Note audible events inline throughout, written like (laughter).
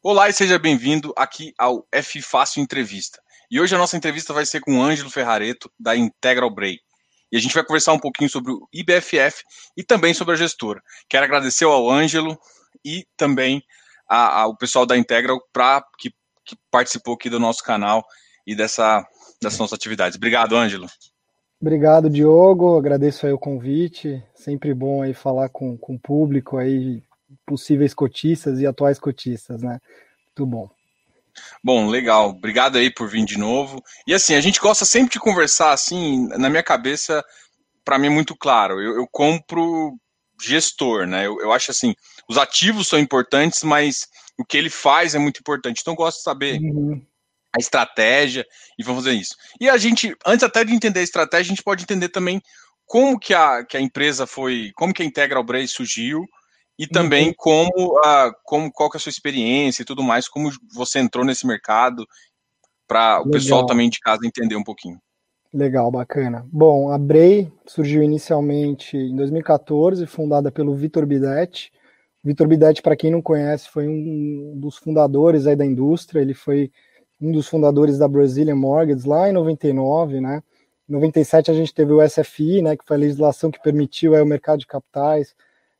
Olá e seja bem-vindo aqui ao F Fácil Entrevista. E hoje a nossa entrevista vai ser com o Ângelo Ferrareto, da Integral Bray. E a gente vai conversar um pouquinho sobre o IBFF e também sobre a gestora. Quero agradecer ao Ângelo e também ao pessoal da Integral pra, que, que participou aqui do nosso canal e dessa, dessas nossas atividades. Obrigado, Ângelo. Obrigado, Diogo. Agradeço aí o convite. Sempre bom aí falar com, com o público aí, possíveis cotistas e atuais cotistas, né? Muito bom. Bom, legal. Obrigado aí por vir de novo. E assim, a gente gosta sempre de conversar assim, na minha cabeça, para mim é muito claro. Eu, eu compro gestor, né? Eu, eu, acho assim, os ativos são importantes, mas o que ele faz é muito importante. Então, eu gosto de saber uhum. a estratégia e vamos fazer isso. E a gente, antes até de entender a estratégia, a gente pode entender também como que a, que a empresa foi, como que a Integral Bray surgiu, e também uhum. como, a, como qual que é a sua experiência e tudo mais, como você entrou nesse mercado, para o pessoal também de casa entender um pouquinho. Legal, bacana. Bom, a Bray surgiu inicialmente em 2014, fundada pelo Vitor Bidetti. Vitor Bidetti, para quem não conhece, foi um dos fundadores aí da indústria, ele foi um dos fundadores da Brazilian Mortgage lá em 99, né? Em 97 a gente teve o SFI, né, que foi a legislação que permitiu aí, o mercado de capitais,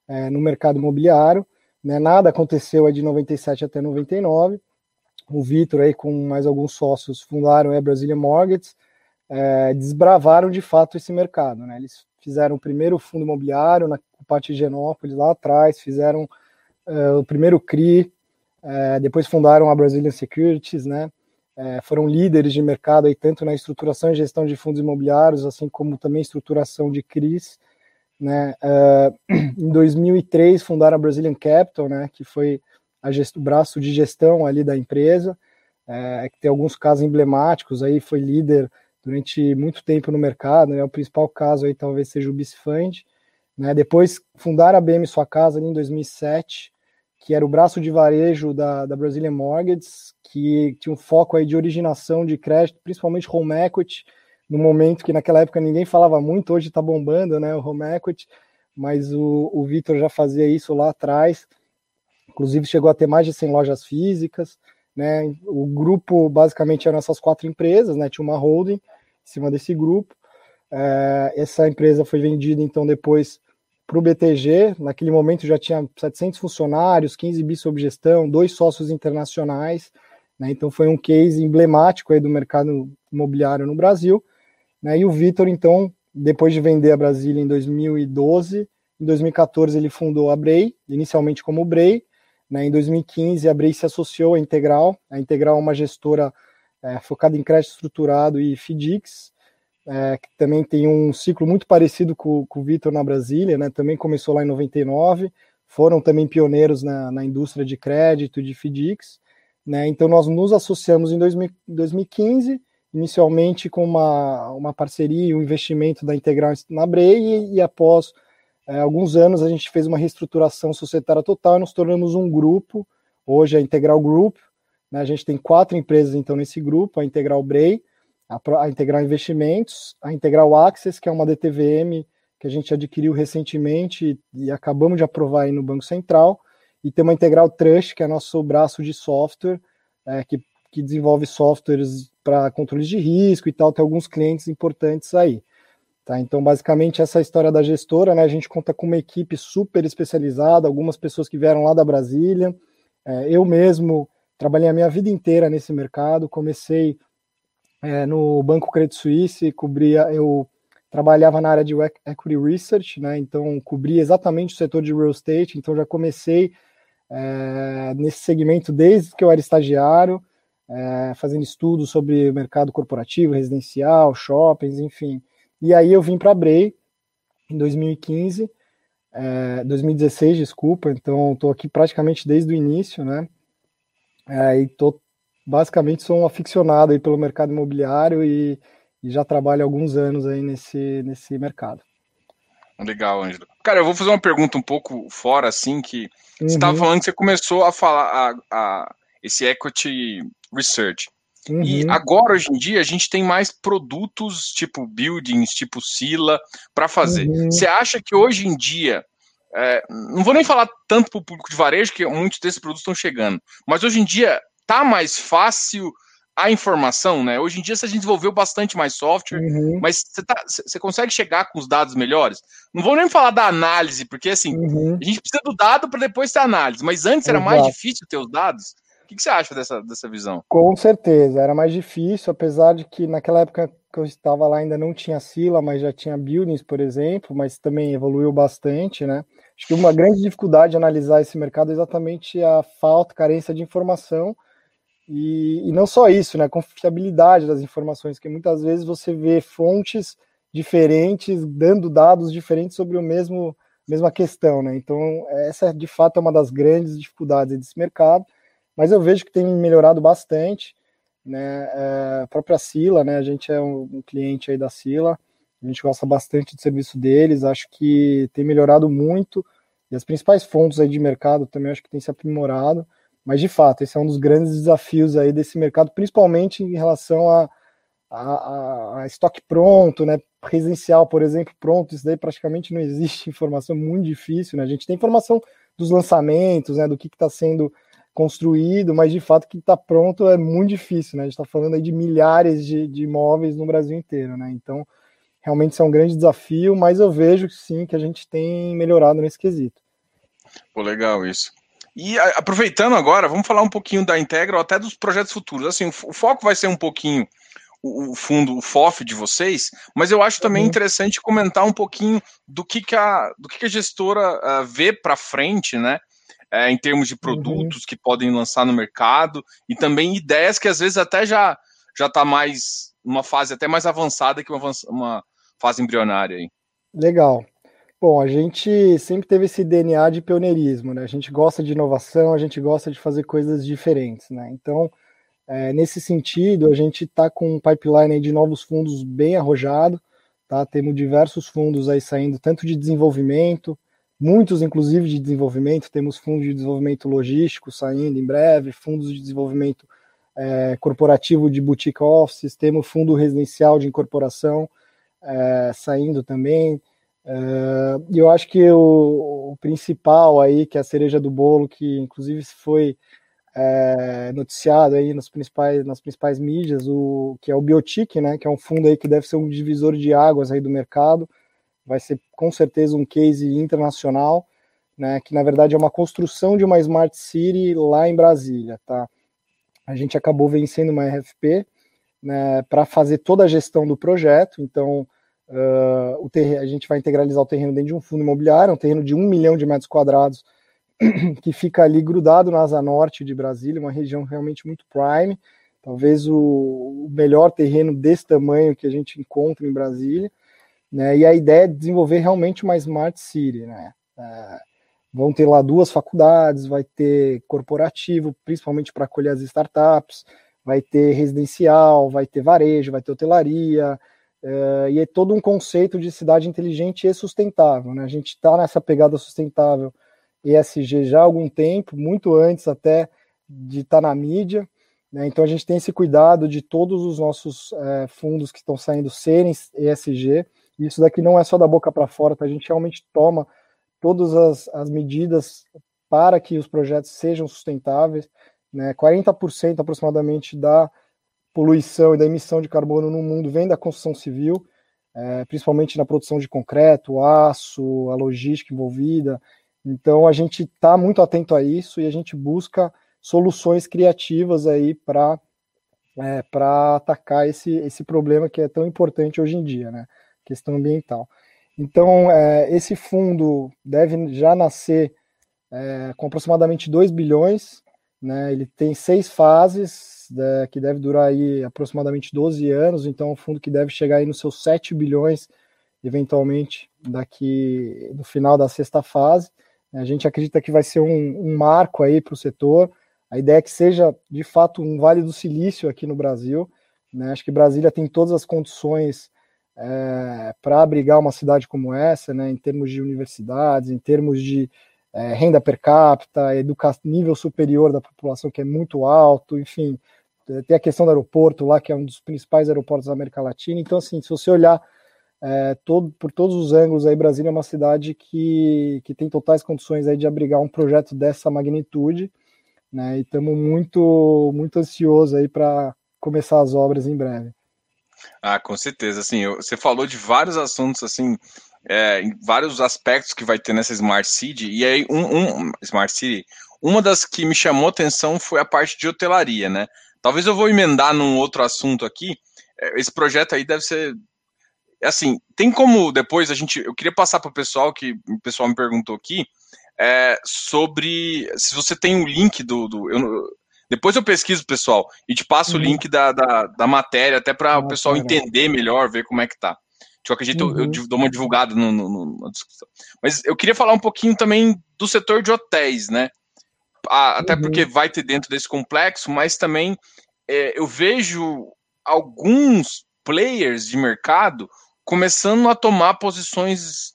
é, no mercado imobiliário. Né, nada aconteceu de 97 até 99. O Vitor aí com mais alguns sócios fundaram a Brasília Mortgage, é, desbravaram de fato esse mercado. Né? Eles fizeram o primeiro fundo imobiliário na parte de Genópolis lá atrás, fizeram é, o primeiro CRI, é, depois fundaram a Brazilian Securities, né? É, foram líderes de mercado aí tanto na estruturação e gestão de fundos imobiliários, assim como também estruturação de CRIs. Né? Uh, (clears throat) em 2003 fundaram a Brazilian Capital, né, que foi o braço de gestão ali da empresa, é, que tem alguns casos emblemáticos, aí foi líder durante muito tempo no mercado, né, o principal caso aí talvez seja o Bisfund, né, depois fundaram a BM Sua Casa ali em 2007, que era o braço de varejo da, da Brazilian Mortgages, que tinha um foco aí de originação de crédito, principalmente home equity, no momento que naquela época ninguém falava muito, hoje está bombando, né, o home equity, mas o, o Vitor já fazia isso lá atrás, inclusive chegou a ter mais de 100 lojas físicas, né, o grupo basicamente eram essas quatro empresas, né, tinha uma holding em cima desse grupo, é, essa empresa foi vendida então depois para o BTG, naquele momento já tinha 700 funcionários, 15 bis sob gestão, dois sócios internacionais, né, então foi um case emblemático aí do mercado imobiliário no Brasil, né? E o Vitor, então, depois de vender a Brasília em 2012, em 2014 ele fundou a Brei, inicialmente como Brei. Né? Em 2015 a Brei se associou à Integral. A Integral é uma gestora é, focada em crédito estruturado e FDICs, é, que também tem um ciclo muito parecido com, com o Vitor na Brasília, né? também começou lá em 99, foram também pioneiros na, na indústria de crédito de FDICs. Né? Então nós nos associamos em 2000, 2015 inicialmente com uma, uma parceria, um investimento da Integral na Brei, e, e após é, alguns anos a gente fez uma reestruturação societária total e nos tornamos um grupo, hoje é a Integral Group, né, a gente tem quatro empresas então nesse grupo, a Integral Brei, a, a Integral Investimentos, a Integral Access, que é uma DTVM que a gente adquiriu recentemente e, e acabamos de aprovar aí no Banco Central, e tem uma Integral Trust, que é nosso braço de software, é, que, que desenvolve softwares para controles de risco e tal, tem alguns clientes importantes aí. Tá, então, basicamente, essa é história da gestora, né? A gente conta com uma equipe super especializada, algumas pessoas que vieram lá da Brasília. É, eu mesmo trabalhei a minha vida inteira nesse mercado, comecei é, no Banco Credit Suisse, cobria, eu trabalhava na área de Equity Research, né? Então, cobria exatamente o setor de real estate, então já comecei é, nesse segmento desde que eu era estagiário é, fazendo estudos sobre mercado corporativo, residencial, shoppings, enfim. E aí eu vim para a Brei em 2015, é, 2016, desculpa, então estou aqui praticamente desde o início, né? É, e tô, basicamente sou um aficionado aí pelo mercado imobiliário e, e já trabalho há alguns anos aí nesse, nesse mercado. Legal, Ângelo. Cara, eu vou fazer uma pergunta um pouco fora, assim, que uhum. você estava falando que você começou a falar a, a, esse equity research. Uhum. E agora, hoje em dia, a gente tem mais produtos tipo buildings, tipo Sila, para fazer. Uhum. Você acha que hoje em dia é, não vou nem falar tanto para o público de varejo, que muitos desses produtos estão chegando, mas hoje em dia tá mais fácil a informação, né? Hoje em dia você desenvolveu bastante mais software, uhum. mas você, tá, você consegue chegar com os dados melhores? Não vou nem falar da análise, porque assim, uhum. a gente precisa do dado para depois ter análise, mas antes era mais difícil ter os dados. O que, que você acha dessa, dessa visão? Com certeza, era mais difícil, apesar de que naquela época que eu estava lá ainda não tinha Sila, mas já tinha Buildings, por exemplo, mas também evoluiu bastante, né? Acho que uma grande dificuldade de analisar esse mercado é exatamente a falta, carência de informação e, e, não só isso, né? A confiabilidade das informações, que muitas vezes você vê fontes diferentes dando dados diferentes sobre o mesmo mesma questão, né? Então essa de fato é uma das grandes dificuldades desse mercado, mas eu vejo que tem melhorado bastante, né? É, a própria Sila, né? A gente é um, cliente aí da Sila, a gente gosta bastante do serviço deles, acho que tem melhorado muito e as principais fontes aí de mercado também acho que tem se aprimorado. Mas, de fato, esse é um dos grandes desafios aí desse mercado, principalmente em relação a, a, a estoque pronto, né? Residencial, por exemplo, pronto, isso daí praticamente não existe (laughs) informação, é muito difícil, né? A gente tem informação dos lançamentos, né? Do que está sendo construído, mas de fato que está pronto é muito difícil, né? A gente está falando aí de milhares de, de imóveis no Brasil inteiro, né? Então, realmente isso é um grande desafio, mas eu vejo sim que a gente tem melhorado nesse quesito. Pô, legal isso. E aproveitando agora, vamos falar um pouquinho da Integra ou até dos projetos futuros. Assim, o foco vai ser um pouquinho o, fundo, o FOF de vocês, mas eu acho também uhum. interessante comentar um pouquinho do que, que, a, do que, que a gestora uh, vê para frente, né? É, em termos de uhum. produtos uhum. que podem lançar no mercado e também ideias que às vezes até já já está mais uma fase até mais avançada que uma, uma fase embrionária aí. Legal. Bom, a gente sempre teve esse DNA de pioneirismo, né? A gente gosta de inovação, a gente gosta de fazer coisas diferentes, né? Então, é, nesse sentido, a gente está com um pipeline de novos fundos bem arrojado, tá? Temos diversos fundos aí saindo, tanto de desenvolvimento, muitos inclusive de desenvolvimento, temos fundos de desenvolvimento logístico saindo em breve, fundos de desenvolvimento é, corporativo de boutique offices, temos fundo residencial de incorporação é, saindo também, Uh, eu acho que o, o, principal aí, que é a cereja do bolo, que inclusive foi é, noticiado aí nas principais, nas principais mídias, o, que é o Biotic, né, que é um fundo aí que deve ser um divisor de águas aí do mercado, vai ser com certeza um case internacional, né, que na verdade é uma construção de uma Smart City lá em Brasília, tá? A gente acabou vencendo uma RFP, né, para fazer toda a gestão do projeto, então Uh, o terreno, a gente vai integralizar o terreno dentro de um fundo imobiliário, um terreno de um milhão de metros quadrados, (clears throat) que fica ali grudado na asa norte de Brasília, uma região realmente muito prime, talvez o, o melhor terreno desse tamanho que a gente encontra em Brasília, né? E a ideia é desenvolver realmente uma smart city, né? Uh, vão ter lá duas faculdades, vai ter corporativo, principalmente para acolher as startups, vai ter residencial, vai ter varejo, vai ter hotelaria, é, e é todo um conceito de cidade inteligente e sustentável. Né? A gente está nessa pegada sustentável ESG já há algum tempo, muito antes até de estar tá na mídia. Né? Então a gente tem esse cuidado de todos os nossos é, fundos que estão saindo serem ESG. Isso daqui não é só da boca para fora, tá? a gente realmente toma todas as, as medidas para que os projetos sejam sustentáveis. Né? 40% aproximadamente da poluição e da emissão de carbono no mundo vem da construção civil, é, principalmente na produção de concreto, aço, a logística envolvida. Então a gente está muito atento a isso e a gente busca soluções criativas aí para é, para atacar esse, esse problema que é tão importante hoje em dia, né? Questão ambiental. Então, é, esse fundo deve já nascer é, com aproximadamente 2 bilhões, né? Ele tem seis fases, né, que deve durar aí aproximadamente 12 anos, então é um fundo que deve chegar aí nos seus 7 bilhões, eventualmente, daqui no final da sexta fase. A gente acredita que vai ser um, um marco aí para o setor. A ideia é que seja, de fato, um Vale do Silício aqui no Brasil. Né? Acho que Brasília tem todas as condições é, para abrigar uma cidade como essa, né? em termos de universidades, em termos de é, renda per capita, nível superior da população que é muito alto, enfim, tem a questão do aeroporto lá, que é um dos principais aeroportos da América Latina. Então, assim, se você olhar é, todo, por todos os ângulos aí, Brasília é uma cidade que, que tem totais condições aí de abrigar um projeto dessa magnitude, né? E estamos muito, muito ansiosos aí para começar as obras em breve. Ah, com certeza. Assim, você falou de vários assuntos assim, é, vários aspectos que vai ter nessa Smart City. E aí, um, um Smart City, uma das que me chamou atenção foi a parte de hotelaria, né? Talvez eu vou emendar num outro assunto aqui. É, esse projeto aí deve ser assim, tem como depois a gente. Eu queria passar para o pessoal que o pessoal me perguntou aqui é, sobre se você tem o um link do. do eu, depois eu pesquiso, pessoal, e te passo uhum. o link da, da, da matéria, até para o pessoal entender melhor, ver como é que tá. De qualquer jeito, uhum. eu, eu, dou uma divulgada no, no, na discussão. Mas eu queria falar um pouquinho também do setor de hotéis, né? até uhum. porque vai ter dentro desse complexo, mas também é, eu vejo alguns players de mercado começando a tomar posições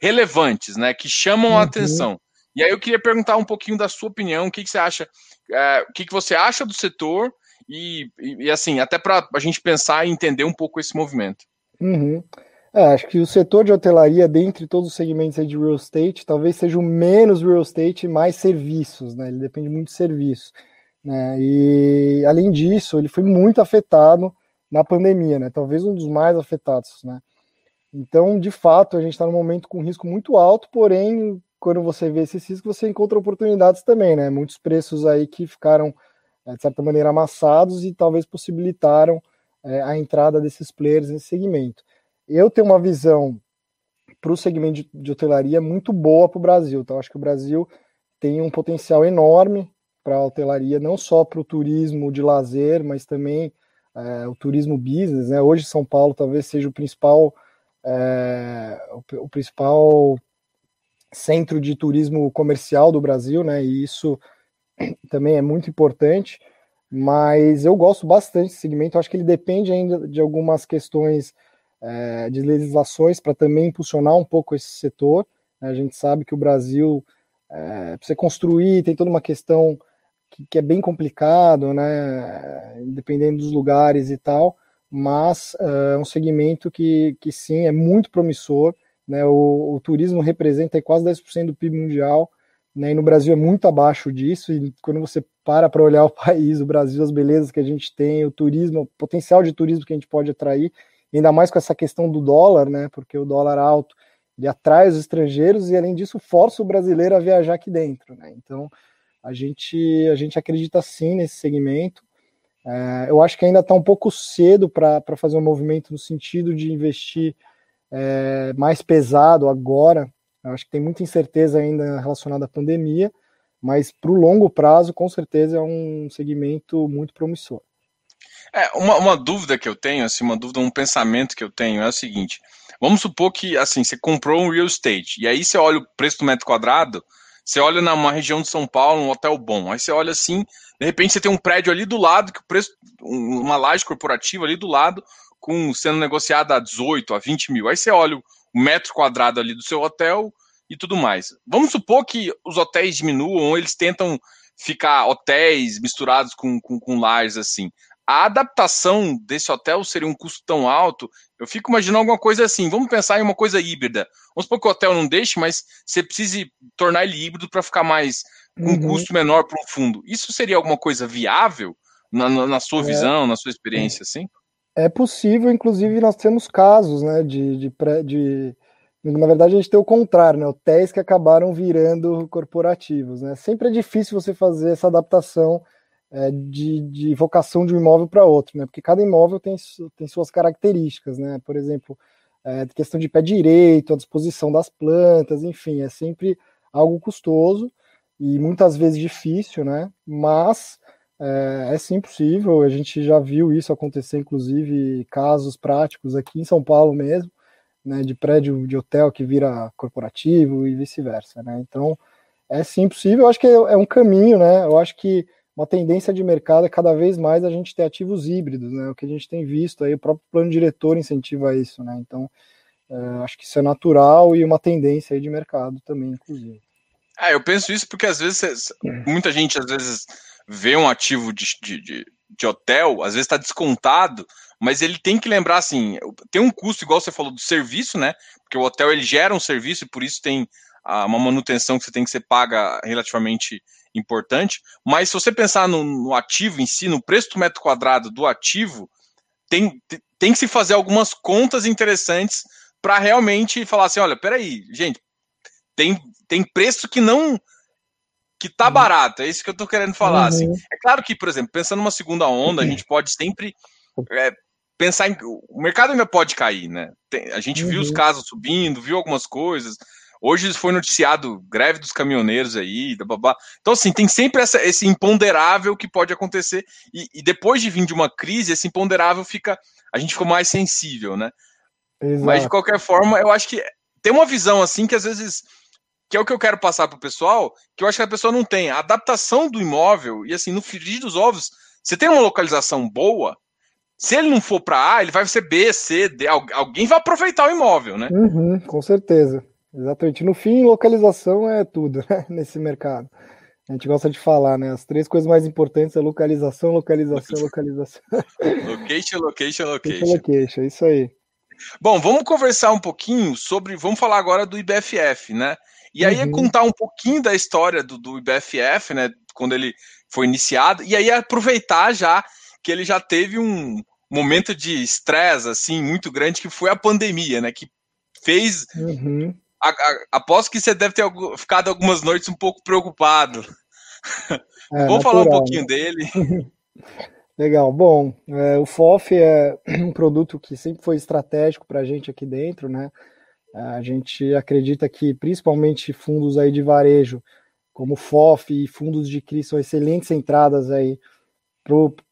relevantes, né, que chamam uhum. a atenção. E aí eu queria perguntar um pouquinho da sua opinião, o que, que você acha, é, o que, que você acha do setor e, e, e assim, até para a gente pensar e entender um pouco esse movimento. Uhum. É, acho que o setor de hotelaria, dentre todos os segmentos de real estate, talvez seja o menos real estate e mais serviços, né? Ele depende muito de serviços. Né? E além disso, ele foi muito afetado na pandemia, né? Talvez um dos mais afetados, né? Então, de fato, a gente está num momento com risco muito alto, porém, quando você vê esses riscos, você encontra oportunidades também, né? Muitos preços aí que ficaram, é, de certa maneira, amassados e talvez possibilitaram é, a entrada desses players nesse segmento. Eu tenho uma visão para o segmento de, de, hotelaria muito boa para o Brasil. Então, acho que o Brasil tem um potencial enorme para a hotelaria, não só para o turismo de lazer, mas também é, o turismo business. Né? Hoje, São Paulo talvez seja o principal é, o, o, principal centro de turismo comercial do Brasil, né? E isso (clears throat) também é muito importante. Mas eu gosto bastante desse segmento. acho que ele depende ainda de algumas questões é, de legislações para também impulsionar um pouco esse setor. Né? A gente sabe que o Brasil, é, para você construir, tem toda uma questão que, que, é bem complicado, né? Dependendo dos lugares e tal mas é um segmento que, que sim é muito promissor. Né? O, o turismo representa quase 10% do PIB mundial, né? e no Brasil é muito abaixo disso. E quando você para para olhar (laughs) o país, o Brasil, as belezas que a gente tem, o turismo, o potencial de turismo que a gente pode atrair, ainda mais com essa questão do dólar, né? porque o dólar alto ele atrai os estrangeiros e, além disso, força o brasileiro a viajar aqui dentro. Né? Então, a gente, a gente acredita sim nesse segmento. É, eu acho que ainda está um pouco cedo para fazer um movimento no sentido de investir é, mais pesado agora. Eu acho que tem muita incerteza ainda relacionada à pandemia, mas para o longo prazo, com certeza, é um segmento muito promissor. É, uma, uma dúvida que eu tenho, assim, uma dúvida, um pensamento que eu tenho é o seguinte: vamos supor que assim, você comprou um real estate, e aí você olha o preço do metro quadrado, você olha numa região de São Paulo, um hotel bom, aí você olha assim, de repente você tem um prédio ali do lado, que o preço, uma laje corporativa ali do lado, com sendo negociada a 18, a 20 mil. Aí você olha o metro quadrado ali do seu hotel e tudo mais. Vamos supor que os hotéis diminuam, eles tentam ficar hotéis misturados com, com, com lajes assim. A adaptação desse hotel seria um custo tão alto. Eu fico imaginando alguma coisa assim. Vamos pensar em uma coisa híbrida. Vamos supor que o hotel não deixe, mas você precise tornar ele híbrido para ficar mais com um uhum. custo menor para o fundo. Isso seria alguma coisa viável na, na sua é. visão, na sua experiência, assim? É possível, inclusive nós temos casos, né, de, de, de, na verdade a gente tem o contrário, né, hotéis que acabaram virando corporativos, né, sempre é difícil você fazer essa adaptação é, de, de vocação de um imóvel para outro, né, porque cada imóvel tem, tem suas características, né, por exemplo, é, questão de pé direito, a disposição das plantas, enfim, é sempre algo custoso, e muitas vezes difícil, né? Mas é, é, sim possível. A gente já viu isso acontecer, inclusive casos práticos aqui em São Paulo mesmo, né? De prédio de hotel que vira corporativo e vice-versa, né? Então é sim possível. Eu acho que é, é um caminho, né? Eu acho que uma tendência de mercado é cada vez mais a gente ter ativos híbridos, né? O que a gente tem visto aí, o próprio plano diretor incentiva isso, né? Então, é, acho que isso é natural e uma tendência aí de mercado também, inclusive. Ah, eu penso isso porque às vezes muita gente às vezes vê um ativo de, de, de, hotel, às vezes está descontado, mas ele tem que lembrar assim, tem um custo, igual você falou, do serviço, né? Porque o hotel ele gera um serviço e por isso tem ah, uma manutenção que você tem que ser paga relativamente importante. Mas se você pensar no, no ativo em si, no preço do metro quadrado do ativo, tem, tem que se fazer algumas contas interessantes para realmente falar assim, olha, peraí, gente, tem, tem preço que não que tá uhum. barato, é isso que eu tô querendo falar. Assim. Uhum. Assim. É claro que, por exemplo, pensando numa segunda onda, a gente pode sempre é, pensar em. O mercado ainda pode cair, né? Tem, a gente uhum. viu os uhum. casos subindo, viu algumas coisas. Hoje foi noticiado greve dos caminhoneiros aí, da babá. Então, assim, tem sempre essa, esse imponderável que pode acontecer. E, e, depois de vir de uma crise, esse imponderável fica. A gente ficou mais sensível, né? Exato. Mas de qualquer forma, eu acho que tem uma visão assim que às vezes. Que é o que eu quero passar para o pessoal, que eu acho que a pessoa não tem. A adaptação do imóvel, e assim, no frigir dos ovos, você tem uma localização boa, se ele não for para A, ele vai ser B, C, D. Alguém vai aproveitar o imóvel, né? Uhum, com certeza. Exatamente. No fim, localização é tudo né, (laughs) nesse mercado. A gente gosta de falar, né? As três coisas mais importantes é localização, localização, (laughs) localização. Location, location, location. Location, isso aí. Bom, vamos conversar um pouquinho sobre. Vamos falar agora do IBFF, né? E aí é uhum. é contar um pouquinho da história do, do IBFF, né? Quando ele foi iniciado, e aí aproveitar já que ele já teve um, momento de estresse assim muito grande que foi a pandemia, né? Que fez. Uhum. A, a, aposto que você deve ter ficado algumas noites um pouco preocupado. É, Vamos falar um pouquinho né? dele. (laughs) Legal. Bom, é, o FOF é um produto que sempre foi estratégico para a gente aqui dentro, né? A gente acredita que principalmente fundos aí de varejo, como FOF e fundos de CRI são excelentes entradas aí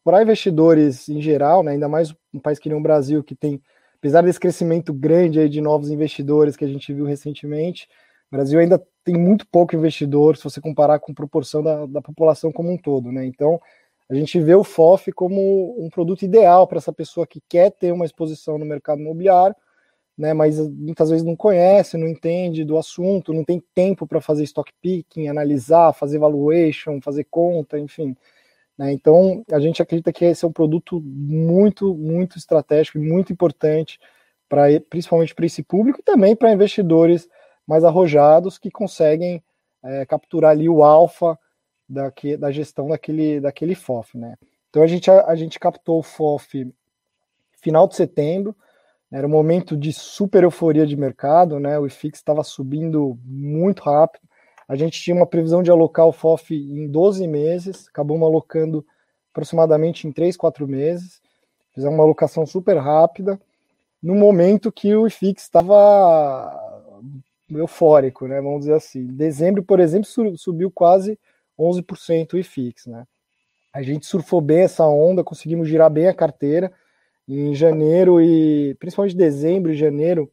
para investidores em geral, né, ainda mais um país que nem o Brasil, que tem, apesar desse crescimento grande aí de novos investidores que a gente viu recentemente, o Brasil ainda tem muito pouco investidor se você comparar com proporção da, da população como um todo. Né? Então, a gente vê o FOF como um produto ideal para essa pessoa que quer ter uma exposição no mercado imobiliário, né, mas muitas vezes não conhece, não entende do assunto, não tem tempo para fazer stock picking, analisar, fazer valuation, fazer conta, enfim. Né? Então, a gente acredita que esse é um produto muito, muito estratégico e muito importante, pra, principalmente para esse público e também para investidores mais arrojados que conseguem é, capturar ali o alfa da, da gestão daquele, daquele FOF. Né? Então, a gente, a, a gente captou o FOF final de setembro, era um momento de super euforia de mercado, né? O IFIX estava subindo muito rápido. A gente tinha uma previsão de alocar o FOF em 12 meses, acabamos alocando aproximadamente em 3, 4 meses. Fizemos uma alocação super rápida, no momento que o IFIX estava eufórico, né? Vamos dizer assim. Em dezembro, por exemplo, subiu quase 11% o IFIX, né? A gente surfou bem essa onda, conseguimos girar bem a carteira. Em janeiro e principalmente dezembro e janeiro,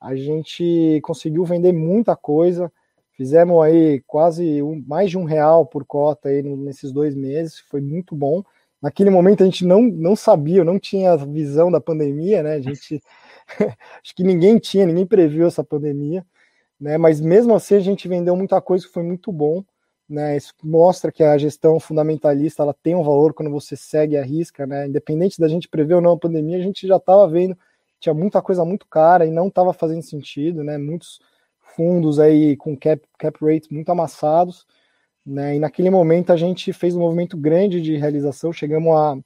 a gente conseguiu vender muita coisa. Fizemos aí quase um, mais de um real por cota aí nesses dois meses, foi muito bom. Naquele momento a gente não, não sabia, não tinha visão da pandemia, né? A gente (laughs) acho que ninguém tinha, ninguém previu essa pandemia, né? Mas mesmo assim a gente vendeu muita coisa que foi muito bom, né? Isso mostra que a gestão fundamentalista ela tem um valor quando você segue a risca, né? Independente da gente prever ou não a pandemia, a gente já estava vendo tinha muita coisa muito cara e não estava fazendo sentido, né? Muitos fundos aí com cap, cap rate muito amassados, né? E naquele momento a gente fez um movimento grande de realização, chegamos a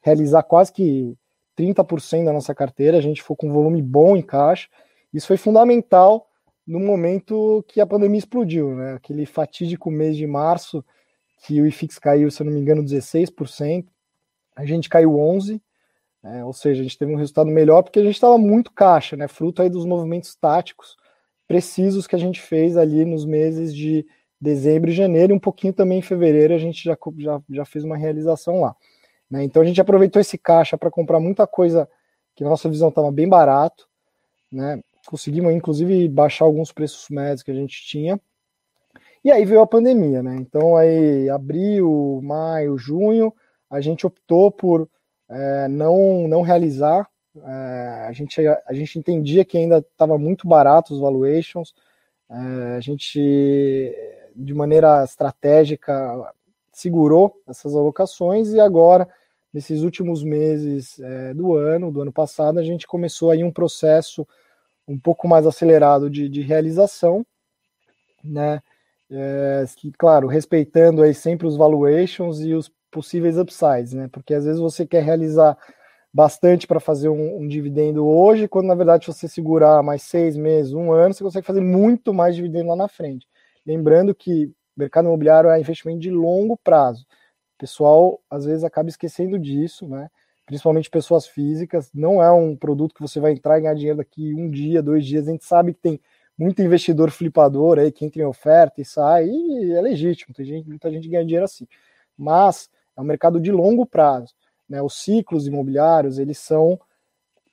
realizar quase que 30% da nossa carteira, a gente ficou com um volume bom em caixa. Isso foi fundamental no momento que a pandemia explodiu, né? Aquele fatídico mês de março que o IFIX caiu, se eu não me engano, 16%, a gente caiu 11%, né? ou seja, a gente teve um resultado melhor porque a gente estava muito caixa, né? Fruto aí dos movimentos táticos precisos que a gente fez ali nos meses de dezembro e janeiro, e um pouquinho também em fevereiro a gente já, já, já fez uma realização lá. Né? Então a gente aproveitou esse caixa para comprar muita coisa que na nossa visão estava bem barato, né? Conseguimos inclusive baixar alguns preços médios que a gente tinha, e aí veio a pandemia, né? Então aí abril, maio, junho, a gente optou por é, não, não realizar. É, a, gente, a gente entendia que ainda estava muito barato os valuations, é, a gente, de maneira estratégica, segurou essas alocações e agora, nesses últimos meses é, do ano, do ano passado, a gente começou aí um processo um pouco mais acelerado de, de realização, né? É, claro, respeitando aí sempre os valuations e os possíveis upsides, né? Porque às vezes você quer realizar bastante para fazer um, um, dividendo hoje, quando na verdade você segurar mais seis meses, um ano, você consegue fazer muito mais dividendo lá na frente. Lembrando que mercado imobiliário é investimento de longo prazo. O pessoal às vezes acaba esquecendo disso, né? Principalmente pessoas físicas. Não é um produto que você vai entrar e ganhar dinheiro daqui um dia, dois dias. A gente sabe que tem muito investidor flipador aí que entra em oferta e sai, e é legítimo, tem gente, muita gente ganha dinheiro assim. Mas é um mercado de longo prazo. Né? Os ciclos imobiliários eles são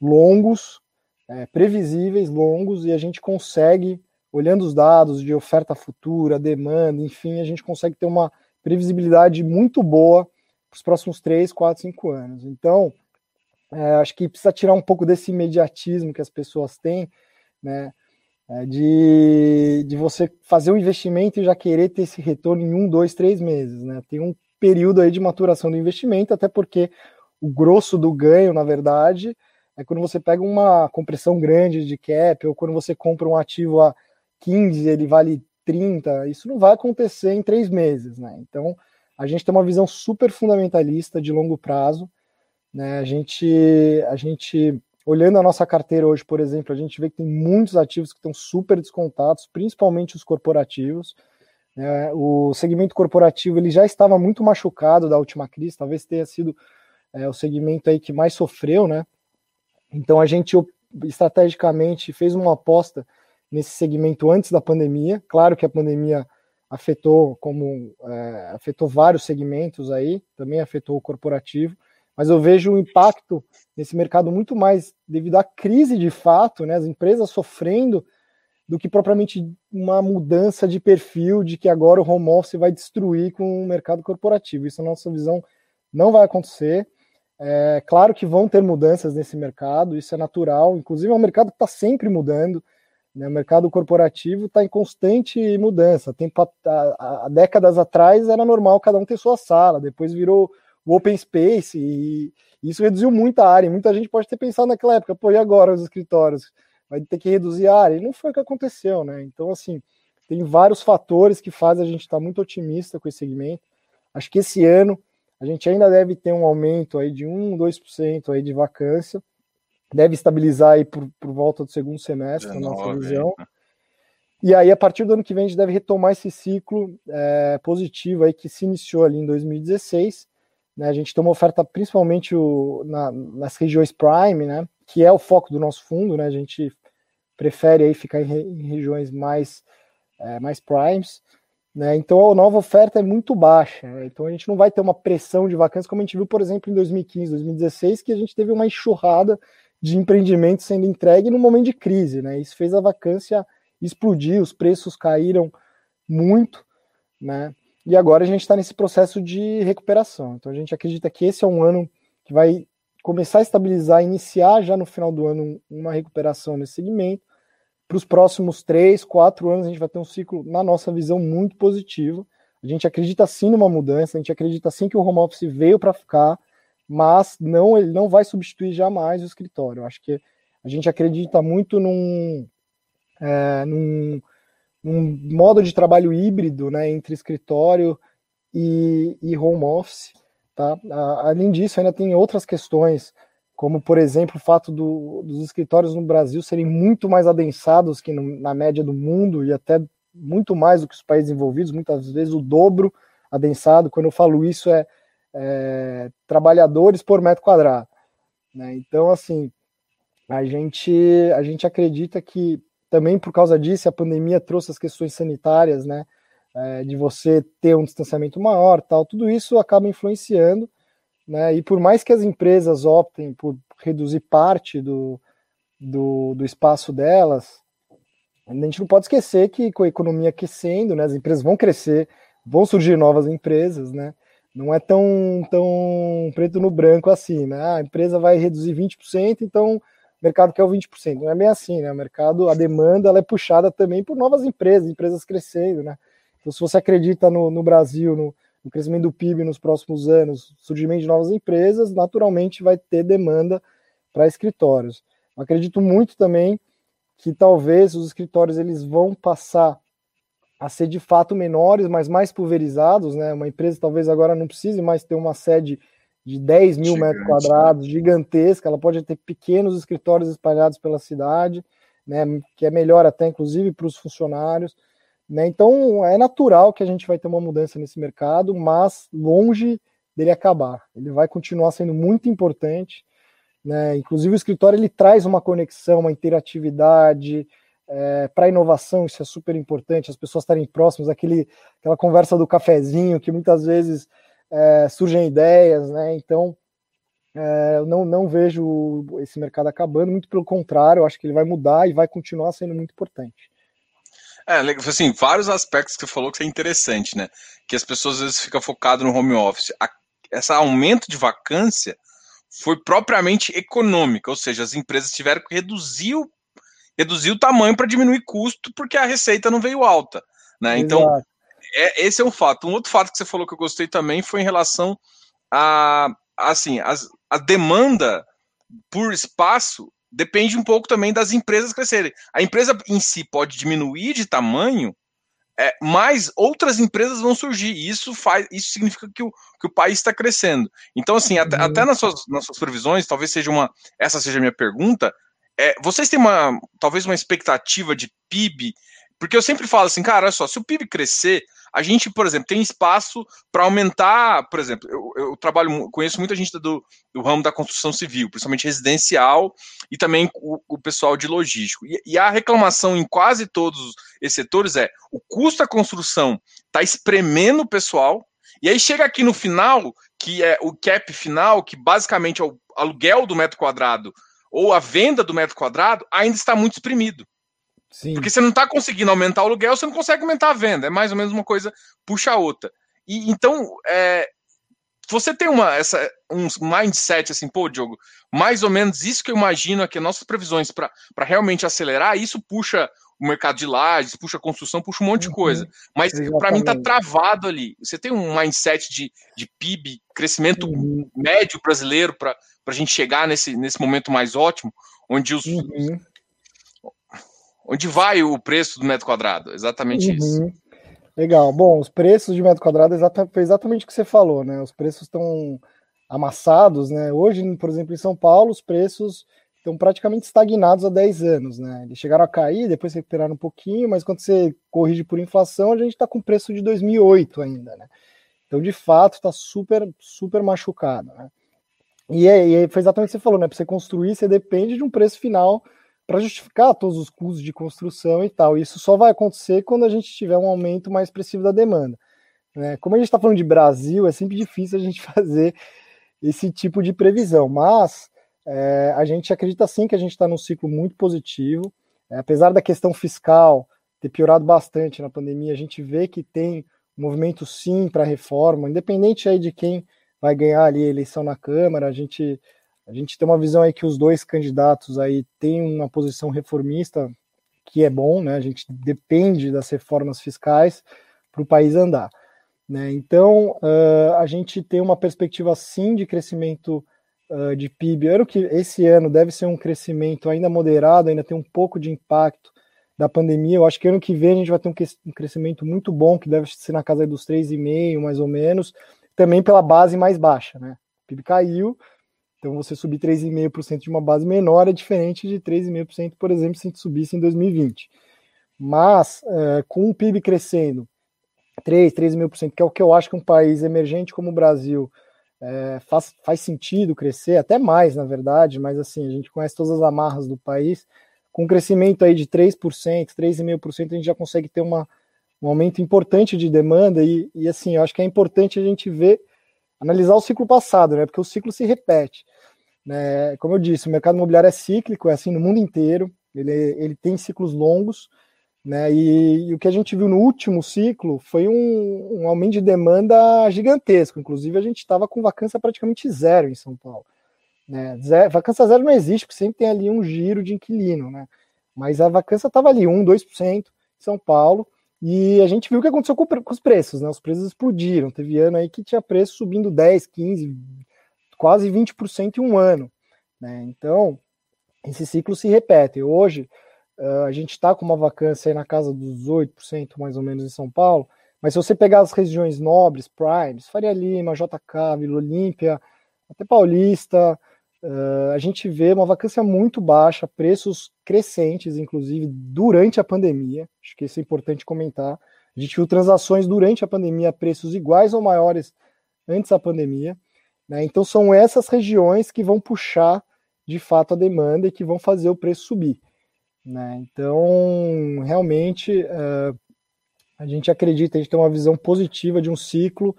longos, é, previsíveis, longos, e a gente consegue, olhando os dados de oferta futura, demanda, enfim, a gente consegue ter uma previsibilidade muito boa para os próximos 3, 4, 5 anos. Então, é, acho que precisa tirar um pouco desse imediatismo que as pessoas têm, né? É, de, de você fazer um investimento e já querer ter esse retorno em um, dois, três meses, né? Tem um período aí de maturação do investimento, até porque o grosso do ganho, na verdade, é quando você pega uma compressão grande de cap, ou quando você compra um ativo a 15, ele vale 30, isso não vai acontecer em três meses, né? Então, a gente tem uma visão super fundamentalista de longo prazo, né? A gente, a gente olhando a nossa carteira hoje, por exemplo, a gente vê que tem muitos ativos que estão super descontados, principalmente os corporativos. É, o segmento corporativo ele já estava muito machucado da última crise, talvez tenha sido é, o segmento aí que mais sofreu, né? Então a gente estrategicamente fez uma aposta nesse segmento antes da pandemia. Claro que a pandemia afetou como é, afetou vários segmentos aí, também afetou o corporativo, mas eu vejo o impacto nesse mercado muito mais devido à crise de fato, né? As empresas sofrendo do que propriamente uma mudança de perfil de que agora o home office vai destruir com o mercado corporativo. Isso, na nossa visão, não vai acontecer. É claro que vão ter mudanças nesse mercado, isso é natural. Inclusive, é um mercado que está sempre mudando. Né? O mercado corporativo está em constante mudança. Tempo, há, há décadas atrás era normal cada um ter sua sala, depois virou o open space e isso reduziu muita área. Muita gente pode ter pensado naquela época, pô, e agora os escritórios? vai ter que reduzir a área. E não foi o que aconteceu, né? Então, assim, tem vários fatores que fazem a gente estar tá muito otimista com esse segmento. Acho que esse ano a gente ainda deve ter um aumento aí de 1, 2% aí de vacância. Deve estabilizar aí por, por volta do segundo semestre, na nossa visão. E aí, a partir do ano que vem, a gente deve retomar esse ciclo é, positivo aí que se iniciou ali em 2016. Né? A gente tem uma oferta principalmente o, na, nas regiões Prime, né? que é o foco do nosso fundo. Né? A gente prefere aí ficar em, em regiões mais, é, mais primes. Né? Então a nova oferta é muito baixa. Né? Então a gente não vai ter uma pressão de vacância como a gente viu, por exemplo, em 2015, 2016, que a gente teve uma enxurrada de empreendimentos sendo entregue no momento de crise. Né? Isso fez a vacância explodir, os preços caíram muito. Né? E agora a gente está nesse processo de recuperação. Então a gente acredita que esse é um ano que vai começar a estabilizar, iniciar já no final do ano uma recuperação nesse segmento para os próximos três, quatro anos, a gente vai ter um ciclo, na nossa visão, muito positivo. A gente acredita sim numa mudança, a gente acredita sim que o home office veio para ficar, mas não ele não vai substituir jamais o escritório. Eu acho que a gente acredita muito num, é, num, num, modo de trabalho híbrido né, entre escritório e, e home office. Tá? Além disso, ainda tem outras questões como por exemplo o fato do, dos escritórios no Brasil serem muito mais adensados que no, na média do mundo e até muito mais do que os países envolvidos, muitas vezes o dobro adensado. Quando eu falo isso é, é trabalhadores por metro quadrado. Né? Então, assim, a gente, a gente acredita que também por causa disso a pandemia trouxe as questões sanitárias, né? É, de você ter um distanciamento maior, tal, tudo isso acaba influenciando né? E por mais que as empresas optem por reduzir parte do, do, do espaço delas, a gente não pode esquecer que com a economia aquecendo, né, as empresas vão crescer, vão surgir novas empresas, né? Não é tão, tão preto no branco assim, né? A empresa vai reduzir 20%, então o mercado quer o 20%. Não é bem assim, né? O mercado, a demanda, ela é puxada também por novas empresas, empresas crescendo, né? Então, se você acredita no, no Brasil, no, o crescimento do PIB nos próximos anos, surgimento de novas empresas, naturalmente vai ter demanda para escritórios. Eu acredito muito também que talvez os escritórios eles vão passar a ser de fato menores, mas mais pulverizados, né? Uma empresa talvez agora não precise mais ter uma sede de 10 mil Gigante, metros quadrados, né? gigantesca, ela pode ter pequenos escritórios espalhados pela cidade, né? Que é melhor até, inclusive, para os funcionários. Né? Então é natural que a gente vai ter uma mudança nesse mercado, mas longe dele acabar. Ele vai continuar sendo muito importante. Né? Inclusive o escritório ele traz uma conexão, uma interatividade, é, para inovação, isso é super importante, as pessoas estarem próximas, aquele, aquela conversa do cafezinho, que muitas vezes é, surgem ideias, né? Então, é, eu não, não vejo esse mercado acabando, muito pelo contrário, eu acho que ele vai mudar e vai continuar sendo muito importante. É, assim, vários aspectos que você falou que é interessante, né? Que as pessoas às vezes ficam focadas no home office. A, esse aumento de vacância foi propriamente econômica, ou seja, as empresas tiveram que reduzir o reduzir o tamanho para diminuir custo, porque a receita não veio alta. Né? Então, é, esse é um fato. Um outro fato que você falou que eu gostei também foi em relação a assim, a, a demanda por espaço depende um pouco também das empresas crescerem. A empresa em si pode diminuir de tamanho, é, mas outras empresas vão surgir. E isso faz, isso significa que o, que o país está crescendo. Então, assim, até, uhum. até nas, suas, nas suas previsões, talvez seja uma. Essa seja a minha pergunta. É, vocês têm uma talvez uma expectativa de PIB? Porque eu sempre falo assim, cara, olha só, se o PIB crescer, a gente, por exemplo, tem espaço para aumentar, por exemplo, eu, eu, trabalho, conheço muita gente do, do, ramo da construção civil, principalmente residencial, e também o, o pessoal de logístico. E, e, a reclamação em quase todos esses setores é o custo da construção está espremendo o pessoal, e aí chega aqui no final, que é o cap final, que basicamente é o aluguel do metro quadrado ou a venda do metro quadrado ainda está muito exprimido. Sim. Porque você não está conseguindo aumentar o aluguel, você não consegue aumentar a venda. É mais ou menos uma coisa puxa a outra. E então, é, você tem uma, essa, um mindset assim, pô, Diogo, mais ou menos isso que eu imagino aqui, nossas previsões para realmente acelerar, isso puxa o mercado de lajes, puxa a construção, puxa um monte uhum, de coisa. Mas para mim tá travado ali. Você tem um mindset de, de PIB, crescimento uhum. médio brasileiro para a gente chegar nesse, nesse momento mais ótimo, onde os. Uhum. Onde vai o preço do metro quadrado? Exatamente isso. Uhum. Legal. Bom, os preços de metro quadrado foi exatamente o que você falou, né? Os preços estão amassados, né? Hoje, por exemplo, em São Paulo, os preços estão praticamente estagnados há 10 anos, né? Eles chegaram a cair, depois recuperaram um pouquinho, mas quando você corrige por inflação, a gente está com preço de 2008 ainda, né? Então, de fato, está super, super machucado, né? E, é, e foi exatamente o que você falou, né? Para você construir, você depende de um preço final para justificar todos os custos de construção e tal. Isso só vai acontecer quando a gente tiver um aumento mais expressivo da demanda. Né? Como a gente está falando de Brasil, é sempre difícil a gente (laughs) fazer esse tipo de previsão, mas é, a gente acredita sim que a gente está num ciclo muito positivo. É, apesar da questão fiscal ter piorado bastante na pandemia, a gente vê que tem movimento sim para reforma, independente aí de quem vai ganhar ali a eleição na Câmara, a gente a gente tem uma visão aí que os dois candidatos aí têm uma posição reformista que é bom, né? A gente depende das reformas fiscais para o país andar. Né? Então, uh, a gente tem uma perspectiva sim de crescimento uh, de PIB. Eu que esse ano deve ser um crescimento ainda moderado, ainda tem um pouco de impacto da pandemia. Eu acho que ano que vem a gente vai ter um crescimento muito bom, que deve ser na casa dos 3,5, mais ou menos, também pela base mais baixa. Né? O PIB caiu, então, você subir 3,5% de uma base menor é diferente de 3,5%, por exemplo, se a gente subisse em 2020. Mas, é, com o PIB crescendo 3, 3,5%, que é o que eu acho que um país emergente como o Brasil é, faz, faz sentido crescer, até mais, na verdade, mas assim, a gente conhece todas as amarras do país. Com um crescimento aí de 3%, 3,5%, a gente já consegue ter uma, um aumento importante de demanda e, e assim, eu acho que é importante a gente ver analisar o ciclo passado, né? Porque o ciclo se repete. Né? Como eu disse, o mercado imobiliário é cíclico, é assim no mundo inteiro, ele, ele tem ciclos longos, né? E, e o que a gente viu no último ciclo foi um, um aumento de demanda gigantesco. Inclusive, a gente estava com vacância praticamente zero em São Paulo. Né? Zero, vacância zero não existe, porque sempre tem ali um giro de inquilino, né? Mas a vacância estava ali, 1, 2% em São Paulo. E a gente viu o que aconteceu com, com, os preços, né? Os preços explodiram. Teve ano aí que tinha preço subindo 10, 15, quase 20% em um ano. Né? Então, esse ciclo se repete. Hoje, uh, a gente está com uma vacância na casa dos 8% mais ou menos em São Paulo, mas se você pegar as regiões nobres, primes, Faria Lima, JK, Vila Olímpia, até Paulista, uh, a gente vê uma vacância muito baixa, preços crescentes, inclusive durante a pandemia. Acho que isso é importante comentar. A gente viu transações durante a pandemia a preços iguais ou maiores antes da pandemia. Né? Então são essas regiões que vão puxar de fato a demanda e que vão fazer o preço subir. Né? Então, realmente, uh, a gente acredita, a gente tem uma visão positiva de um ciclo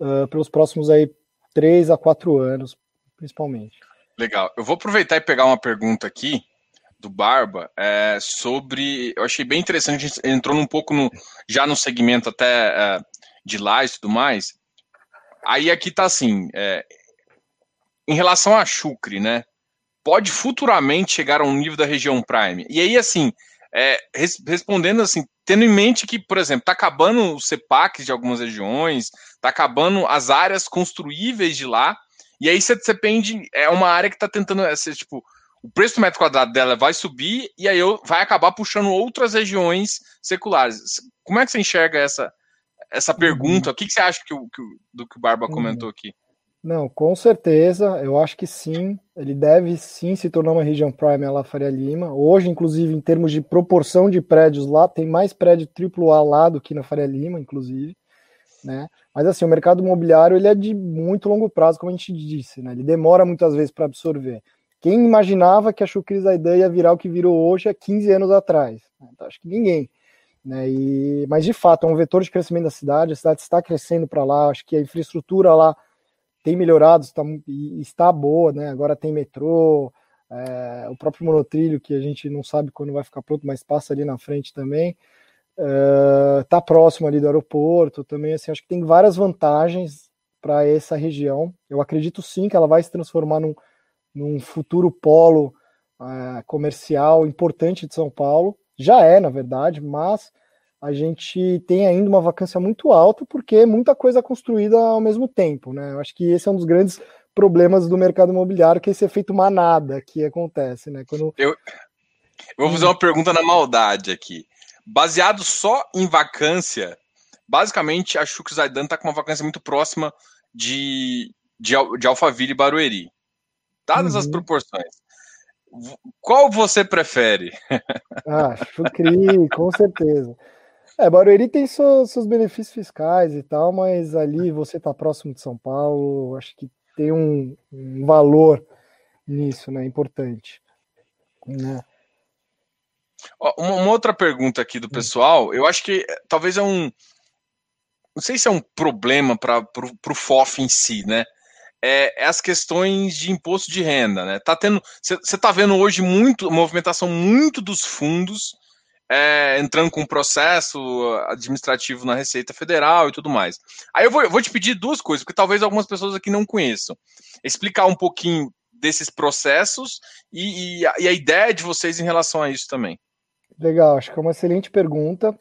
uh, pelos próximos aí três a quatro anos, principalmente. Legal. Eu vou aproveitar e pegar uma pergunta aqui do Barba é, sobre. Eu achei bem interessante, a gente entrou um pouco no, já no segmento até é, de lá e tudo mais. Aí aqui tá assim, é, em relação a Chucre, né? Pode futuramente chegar a um nível da região Prime. E aí, assim, é, res, respondendo assim, tendo em mente que, por exemplo, está acabando os CEPACs de algumas regiões, está acabando as áreas construíveis de lá, e aí você depende, é uma área que está tentando, é, ser, tipo, o preço do metro quadrado dela vai subir, e aí vai acabar puxando outras regiões seculares. Como é que você enxerga essa, essa pergunta. Uhum. O que, que, você acha que o, que, do que o Barba uhum. comentou aqui? Não, com certeza, eu acho que sim. Ele deve sim se tornar uma região prime lá Faria Lima. Hoje, inclusive, em termos de proporção de prédios lá, tem mais prédio triplo A lá do que na Faria Lima, inclusive. Né? Mas assim, o mercado imobiliário ele é de muito longo prazo, como a gente disse, né? Ele demora muitas vezes para absorver. Quem imaginava que a Chucris Aidan ia virar o que virou hoje há 15 anos atrás? Então, acho que ninguém. Né? E, mas de fato é um vetor de crescimento da cidade, a cidade está crescendo para lá, acho que a infraestrutura lá tem melhorado, está, está boa, né? agora tem metrô, é, o próprio monotrilho, que a gente não sabe quando vai ficar pronto, mas passa ali na frente também, está é, próximo ali do aeroporto também, assim, acho que tem várias vantagens para essa região, eu acredito sim que ela vai se transformar num, num futuro polo é, comercial importante de São Paulo, já é, na verdade, mas a gente tem ainda uma vacância muito alta porque muita coisa é construída ao mesmo tempo, né? Eu acho que esse é um dos grandes problemas do mercado imobiliário, que é esse efeito manada que acontece, né? Quando... Eu vou fazer uma pergunta na maldade aqui. Baseado só em vacância, basicamente a Chux Zaidan está com uma vacância muito próxima de, de, de Alphaville e Barueri. Dadas uhum. as proporções. Qual você prefere? (laughs) Ah, Chucri, com certeza. É, Barueri tem seus, seus, benefícios fiscais e tal, mas ali você está próximo de São Paulo, acho que tem um, um valor nisso, né? Importante. Né? Uma, outra pergunta aqui do hum. pessoal, eu acho que eh, talvez é um. Não sei se é um problema para o FOF em si, né? é, é, as questões de imposto de renda, né? Tá tendo, você está vendo hoje muito movimentação muito dos fundos é, entrando com processo administrativo na Receita Federal e tudo mais. Aí eu vou, eu vou te pedir duas coisas, porque talvez algumas pessoas aqui não conheçam. Explicar um pouquinho desses processos e, e, a, e a ideia de vocês em relação a isso também. Legal, acho que é uma excelente pergunta.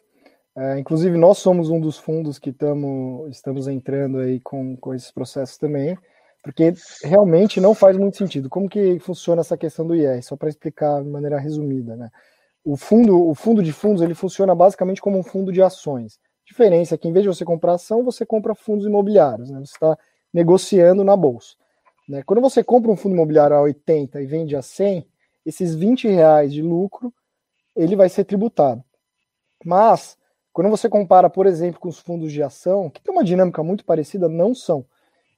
É, inclusive, nós somos um dos fundos que tamo, estamos entrando aí com, com esses processos também porque realmente não faz muito sentido. Como que funciona essa questão do IR? Só para explicar de maneira resumida, né? O fundo, o fundo de fundos, ele funciona basicamente como um fundo de ações. A diferença é que em vez de você comprar ação, você compra fundos imobiliários, né? Você está negociando na bolsa. Né? Quando você compra um fundo imobiliário a 80 e vende a 100, esses 20 reais de lucro, ele vai ser tributado. Mas, quando você compara, por exemplo, com os fundos de ação, que tem uma dinâmica muito parecida, não são.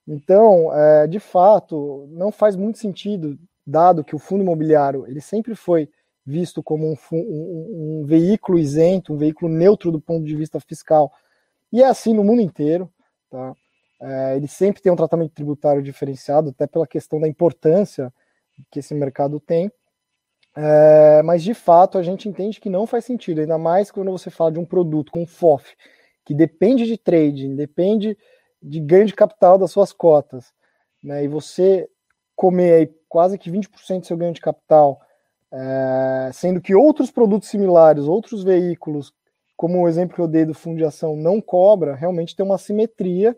Então, é, de fato, não faz muito sentido, dado que o fundo imobiliário ele sempre foi visto como um, um, um, veículo isento, um veículo neutro do ponto de vista fiscal, e é assim no mundo inteiro. Tá? É, ele sempre tem um tratamento tributário diferenciado, até pela questão da importância que esse mercado tem. É, mas de fato a gente entende que não faz sentido, ainda mais quando você fala de um produto com FOF, que depende de trading, depende de ganho de capital das suas cotas, né, e você comer aí quase que 20% do seu ganho de capital, é, sendo que outros produtos similares, outros veículos como o exemplo que eu dei do fundo de ação não cobra, realmente tem uma simetria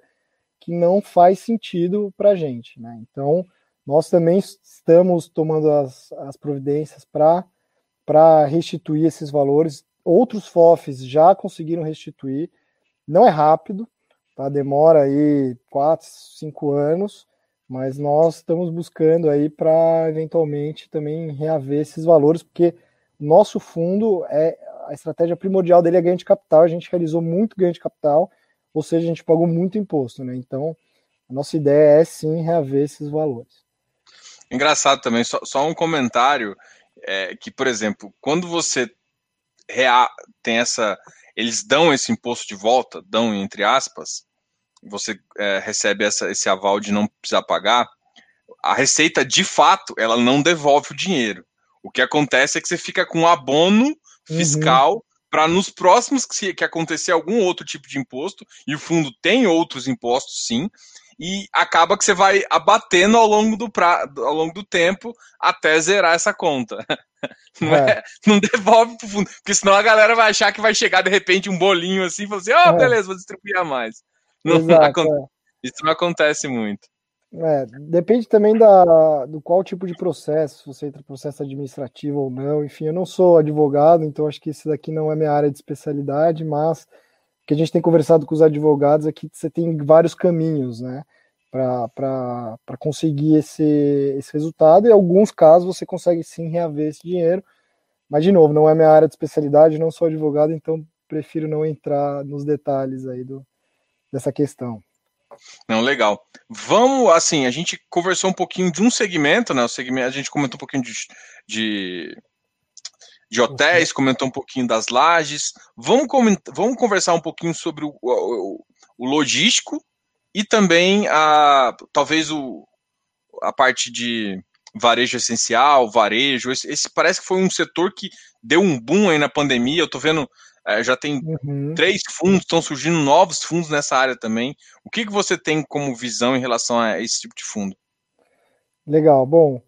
que não faz sentido para a gente. Né? Então, nós também estamos tomando as, as providências para restituir esses valores. Outros FOFs já conseguiram restituir. Não é rápido, tá? demora aí 4, 5 anos, mas nós estamos buscando aí para eventualmente também reaver esses valores, porque nosso fundo é a estratégia primordial dele é ganho de capital, a gente realizou muito ganho de capital, ou seja, a gente pagou muito imposto, né? Então, a nossa ideia é sim reaver esses valores. Engraçado também, só, só um comentário, é, que, por exemplo, quando você rea, tem essa. Eles dão esse imposto de volta, dão entre aspas, você é, recebe essa, esse aval de não precisar pagar, a Receita, de fato, ela não devolve o dinheiro. O que acontece é que você fica com um abono uhum. fiscal uhum. para nos próximos que, que acontecer algum outro tipo de imposto, e o fundo tem outros impostos, sim, e acaba que você vai abatendo ao longo do, pra, ao longo do tempo até zerar essa conta. (laughs) Não, é. É, não devolve pro fundo, porque senão a galera vai achar que vai chegar de repente um bolinho assim e falar assim: ó, oh, beleza, vou distribuir a mais. Não, Exato, não, é. Isso não acontece muito. É, depende também da, do qual tipo de processo, se você entra em processo administrativo ou não. Enfim, eu não sou advogado, então acho que isso daqui não é minha área de especialidade, mas que a gente tem conversado com os advogados aqui, você tem vários caminhos, né, para conseguir esse, esse resultado, e em alguns casos você consegue sim reaver esse dinheiro, mas de novo, não é minha área de especialidade, não sou advogado, então prefiro não entrar nos detalhes aí do, dessa questão. Não, legal. Vamos, assim, a gente conversou um pouquinho de um segmento, né? O segmento, a gente comentou um pouquinho de, de de hotéis, comentou um pouquinho das lajes. Vamos, vamos conversar um pouquinho sobre o, o, o logístico e também a talvez o, a parte de varejo essencial, varejo. Esse, esse, parece que foi um setor que deu um boom aí na pandemia. Eu estou vendo, é, já tem uhum. três fundos, estão surgindo novos fundos nessa área também. O que, que você tem como visão em relação a esse tipo de fundo? Legal, bom.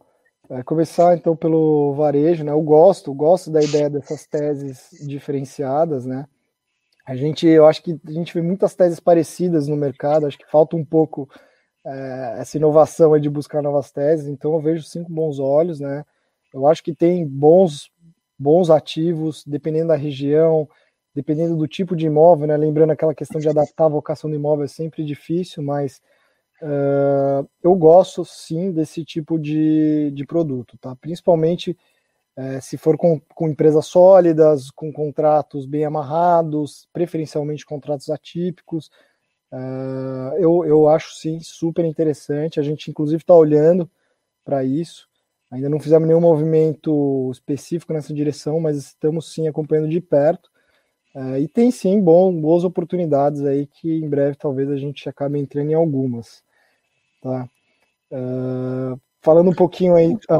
É, começar então pelo varejo, né? Eu gosto, gosto da ideia dessas teses diferenciadas, né? A gente, eu acho que a gente vê muitas teses parecidas no mercado, acho que falta um pouco é, essa inovação de buscar novas teses, então eu vejo cinco bons olhos, né? Eu acho que tem bons, bons ativos, dependendo da região, dependendo do tipo de imóvel, né? Lembrando aquela questão de adaptar a vocação do imóvel é sempre difícil, mas Uh, eu gosto sim desse tipo de, de produto, tá? Principalmente uh, se for com, com, empresas sólidas, com contratos bem amarrados, preferencialmente contratos atípicos. Uh, eu, eu acho sim super interessante. A gente, inclusive, está olhando para isso. Ainda não fizemos nenhum movimento específico nessa direção, mas estamos sim acompanhando de perto. Uh, e tem sim bom, boas oportunidades aí que em breve talvez a gente acabe entrando em algumas. Uh, falando um pouquinho aí. Ah,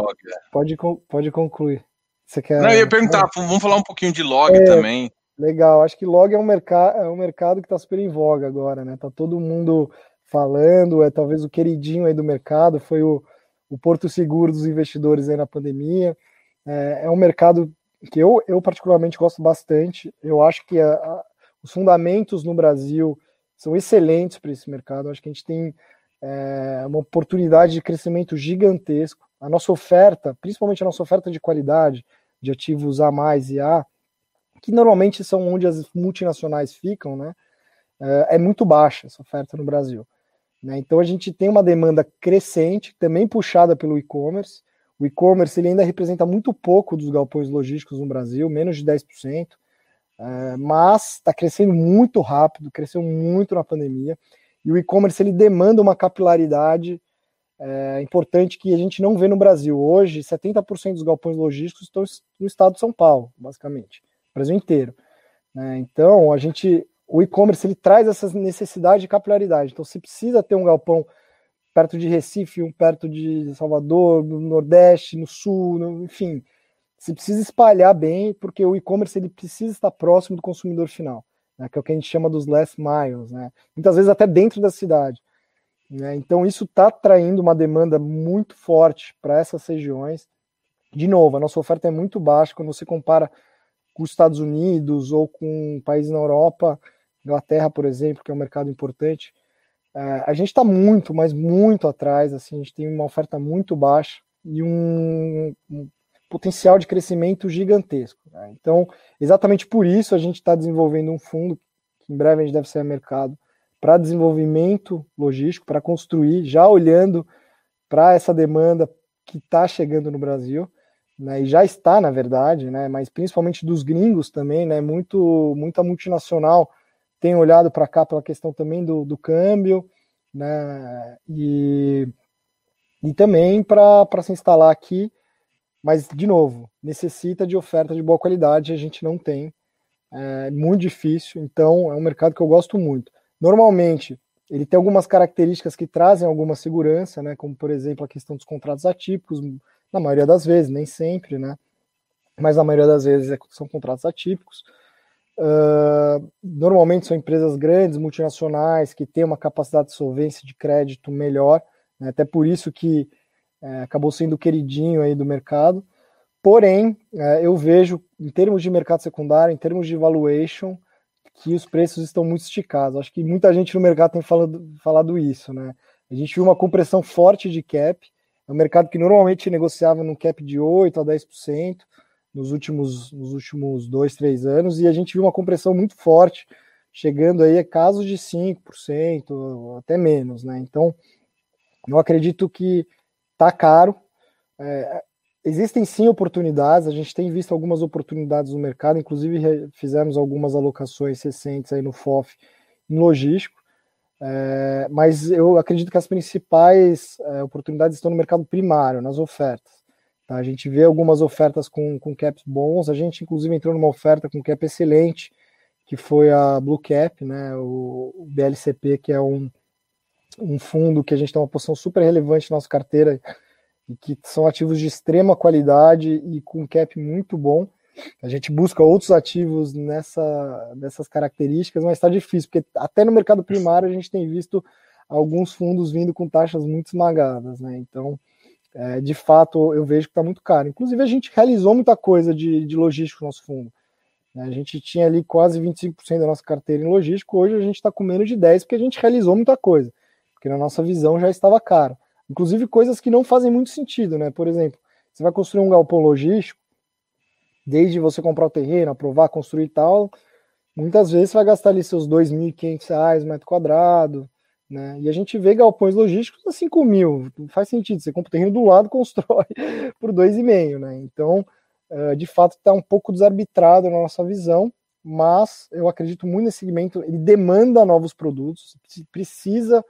pode, pode concluir. Você quer. Não, eu ia perguntar, vamos falar um pouquinho de log é, também. Legal, acho que log é um, mercado, é um mercado que está super em voga agora, né? Tá todo mundo falando, é talvez o queridinho aí do mercado, foi o, o porto seguro dos investidores aí na pandemia. É, é um mercado que eu, eu particularmente gosto bastante. Eu acho que a, a, os fundamentos no Brasil são excelentes para esse mercado. Eu acho que a gente tem é uma oportunidade de crescimento gigantesco. A nossa oferta, principalmente a nossa oferta de qualidade, de ativos A mais e A, que normalmente são onde as multinacionais ficam, né? É, é muito baixa essa oferta no Brasil. Né? Então a gente tem uma demanda crescente, também puxada pelo e-commerce. O e-commerce ele ainda representa muito pouco dos galpões logísticos no Brasil, menos de 10%, é, mas está crescendo muito rápido, cresceu muito na pandemia. E o e-commerce ele demanda uma capilaridade é, importante que a gente não vê no Brasil. Hoje, 70% dos galpões logísticos estão no estado de São Paulo, basicamente, Brasil inteiro. Né? Então, a gente, o e-commerce ele traz essa necessidade de capilaridade. Então, se precisa ter um galpão perto de Recife, um perto de Salvador, no Nordeste, no Sul, no, enfim, se precisa espalhar bem, porque o e-commerce ele precisa estar próximo do consumidor final né, que é o que a gente chama dos last miles, né, muitas vezes até dentro da cidade. Né, então isso está atraindo uma demanda muito forte para essas regiões. De novo, a nossa oferta é muito baixa quando você compara com os Estados Unidos ou com países na Europa, Inglaterra, por exemplo, que é um mercado importante, é, a gente está muito, mas muito atrás. Assim, a gente tem uma oferta muito baixa e um, um potencial de crescimento gigantesco. Né? Então, exatamente por isso a gente está desenvolvendo um fundo que em breve a gente deve ser mercado para desenvolvimento logístico, para construir, já olhando para essa demanda que está chegando no Brasil, né, e já está, na verdade, né, mas principalmente dos gringos também, né, muito, muita multinacional tem olhado para cá pela questão também do, do câmbio, né, e, e também para se instalar aqui, mas, de novo, necessita de oferta de boa qualidade, a gente não tem, é muito difícil, então é um mercado que eu gosto muito. Normalmente, ele tem algumas características que trazem alguma segurança, né, como, por exemplo, a questão dos contratos atípicos, na maioria das vezes, nem sempre, né, mas na maioria das vezes é, são contratos atípicos. Uh, normalmente são empresas grandes, multinacionais, que têm uma capacidade de solvência de crédito melhor, né, até por isso que é, acabou sendo o queridinho aí do mercado. Porém, é, eu vejo, em termos de mercado secundário, em termos de valuation, que os preços estão muito esticados. Acho que muita gente no mercado tem falado, falado isso, né? A gente viu uma compressão forte de cap, é um mercado que normalmente negociava num cap de 8% a 10% nos últimos, nos últimos dois, três anos, e a gente viu uma compressão muito forte, chegando aí a casos de 5%, até menos, né? Então, eu acredito que tá caro. É, existem sim oportunidades, a gente tem visto algumas oportunidades no mercado, inclusive fizemos algumas alocações recentes aí no FOF em logístico, é, mas eu acredito que as principais é, oportunidades estão no mercado primário, nas ofertas. Tá? A gente vê algumas ofertas com, com caps bons, a gente inclusive entrou numa oferta com cap excelente, que foi a Blue Cap, né, o, o BLCP, que é um, um fundo que a gente tem uma posição super relevante na nossa carteira, e que são ativos de extrema qualidade e com cap muito bom. A gente busca outros ativos nessa, nessas características, mas está difícil, porque até no mercado primário a gente tem visto alguns fundos vindo com taxas muito esmagadas, né? Então, é, de fato, eu vejo que está muito caro. Inclusive, a gente realizou muita coisa de, de logístico no nosso fundo. Né? A gente tinha ali quase 25% da nossa carteira em logístico, hoje a gente está com menos de 10% porque a gente realizou muita coisa, porque na nossa visão já estava caro. Inclusive coisas que não fazem muito sentido, né? Por exemplo, você vai construir um galpão logístico, desde você comprar o terreno, aprovar, construir e tal, muitas vezes você vai gastar ali seus R$ 2.500 metro quadrado, né? E a gente vê galpões logísticos a 5 mil, não faz sentido, você compra o terreno do lado (laughs) constrói por 2,5, né? Então, eh, de fato, está um pouco desarbitrado na nossa visão, mas eu acredito muito nesse segmento, ele demanda novos produtos, precisa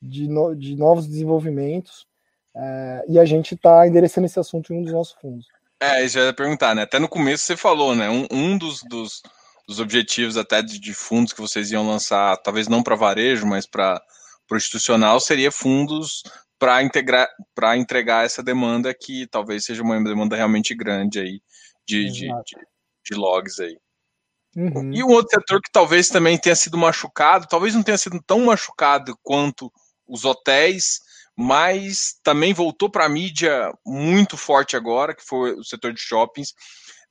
de, no, de novos desenvolvimentos, é, e a gente está endereçando esse assunto em um dos nossos fundos. É, isso eu ia perguntar, né? Até no começo você falou, né? Um, um dos, dos, dos, objetivos até de, de, fundos que vocês iam lançar, talvez não para varejo, mas para o institucional, seria fundos para integrar para entregar essa demanda que talvez seja uma demanda realmente grande aí de, de, de, de logs aí. Uhum. E um outro setor que talvez também tenha sido machucado, talvez não tenha sido tão machucado quanto os hotéis, mas também voltou para a mídia muito forte agora, que foi o setor de shoppings.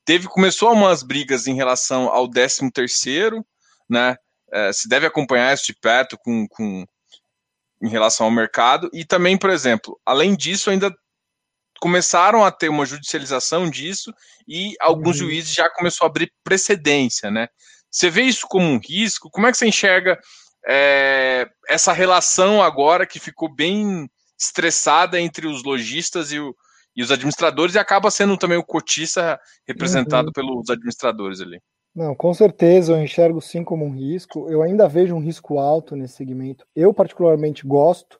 Teve, começou umas brigas em relação ao 13 terceiro, né? É, se deve acompanhar isso de perto com, com, em relação ao mercado. E também, por exemplo, além disso, ainda começaram a ter uma judicialização disso e alguns uhum. juízes já começou a abrir precedência, né? Você vê isso como um risco? Como é que você enxerga é, essa relação agora que ficou bem estressada entre os lojistas e, o, e, os administradores e acaba sendo também o cotista representado uhum. pelos administradores ali. Não, com certeza eu enxergo sim como um risco. Eu ainda vejo um risco alto nesse segmento. Eu particularmente gosto.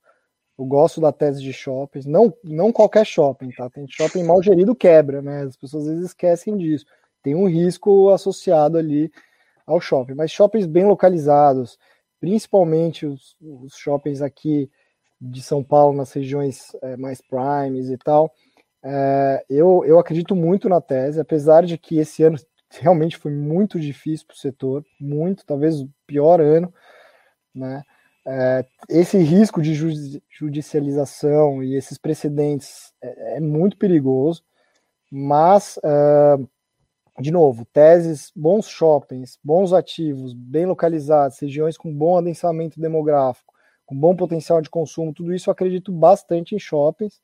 Eu gosto da tese de shoppings, não, não qualquer shopping, tá? Tem shopping mal gerido quebra, né? As pessoas às vezes esquecem disso. Tem um risco associado ali ao shopping, mas shoppings bem localizados, principalmente os, os shoppings aqui de São Paulo, nas regiões é, mais primes e tal. É, eu, eu acredito muito na tese, apesar de que esse ano realmente foi muito difícil para o setor, muito, talvez o pior ano, né? É, esse risco de judicialização e esses precedentes é, é muito perigoso, mas é, de novo, teses, bons shoppings, bons ativos, bem localizados, regiões com bom adensamento demográfico, com bom potencial de consumo, tudo isso eu acredito bastante em shoppings.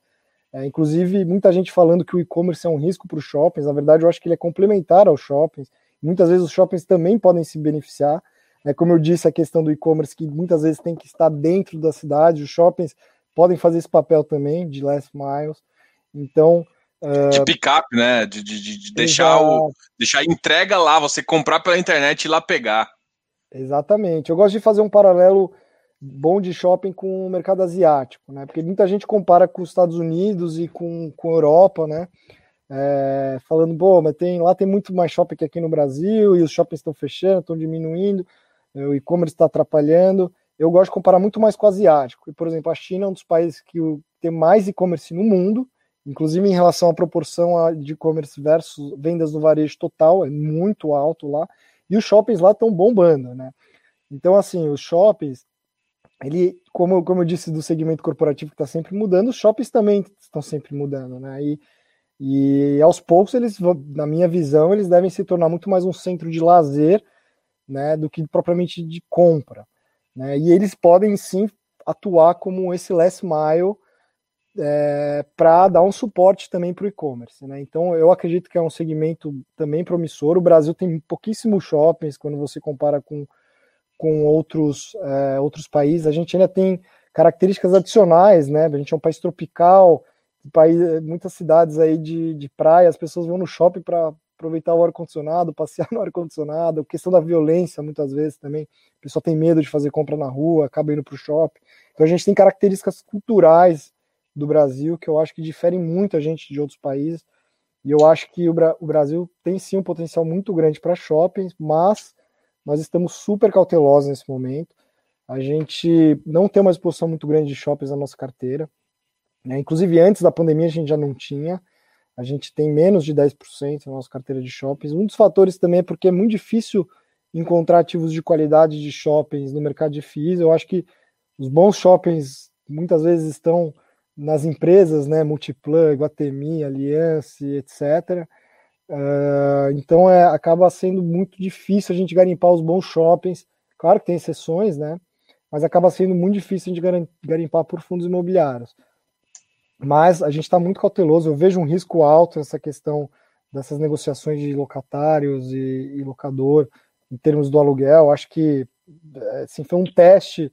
É, inclusive, muita gente falando que o e-commerce é um risco para os shoppings. Na verdade, eu acho que ele é complementar aos shoppings. Muitas vezes os shoppings também podem se beneficiar. É, como eu disse, a questão do e-commerce, que muitas vezes tem que estar dentro da cidade, os shoppings podem fazer esse papel também, de last miles. Então, de pick-up, né? De, de, de deixar, o, deixar a entrega lá, você comprar pela internet e ir lá pegar. Exatamente. Eu gosto de fazer um paralelo bom de shopping com o mercado asiático, né? Porque muita gente compara com os Estados Unidos e com, com a Europa, né? É, falando, pô, mas tem, lá tem muito mais shopping que aqui no Brasil e os shoppings estão fechando, estão diminuindo, o e-commerce está atrapalhando. Eu gosto de comparar muito mais com o asiático. E, por exemplo, a China é um dos países que tem mais e-commerce no mundo, Inclusive, em relação à proporção de e-commerce versus vendas no varejo total, é muito alto lá. E os shoppings lá estão bombando, né? Então, assim, os shoppings, ele, como, como eu disse do segmento corporativo que está sempre mudando, os shoppings também estão sempre mudando, né? E, e aos poucos, eles, na minha visão, eles devem se tornar muito mais um centro de lazer, né, do que propriamente de compra, né? E eles podem sim atuar como esse last mile é, para dar um suporte também para o e-commerce. Né? Então, eu acredito que é um segmento também promissor. O Brasil tem pouquíssimos shoppings quando você compara com, com outros, é, outros países. A gente ainda tem características adicionais, né? A gente é um país tropical, país, muitas cidades aí de, de praia, as pessoas vão no shopping para aproveitar o ar-condicionado, (laughs) passear no ar-condicionado, questão da violência, muitas vezes também. A pessoa tem medo de fazer compra na rua, acaba indo para o shopping. Então a gente tem características culturais do Brasil, que eu acho que diferem muito a gente de outros países. E eu acho que o, Bra o Brasil tem sim um potencial muito grande para shoppings, mas nós estamos super cautelosos nesse momento. A gente não tem uma exposição muito grande de shoppings na nossa carteira. Né? Inclusive, antes da pandemia, a gente já não tinha. A gente tem menos de 10% na nossa carteira de shoppings. Um dos fatores também é porque é muito difícil encontrar ativos de qualidade de shoppings no mercado de FIIs. Eu acho que os bons shoppings muitas vezes estão nas empresas, né, Multiplan, Guatemi, Aliança, etc. Uh, então é, acaba sendo muito difícil a gente garimpar os bons shoppings. Claro que tem exceções, né? Mas acaba sendo muito difícil a gente garimpar por fundos imobiliários. Mas a gente está muito cauteloso. Eu vejo um risco alto nessa questão dessas negociações de locatários e, e locador em termos do aluguel. Acho que assim, foi um teste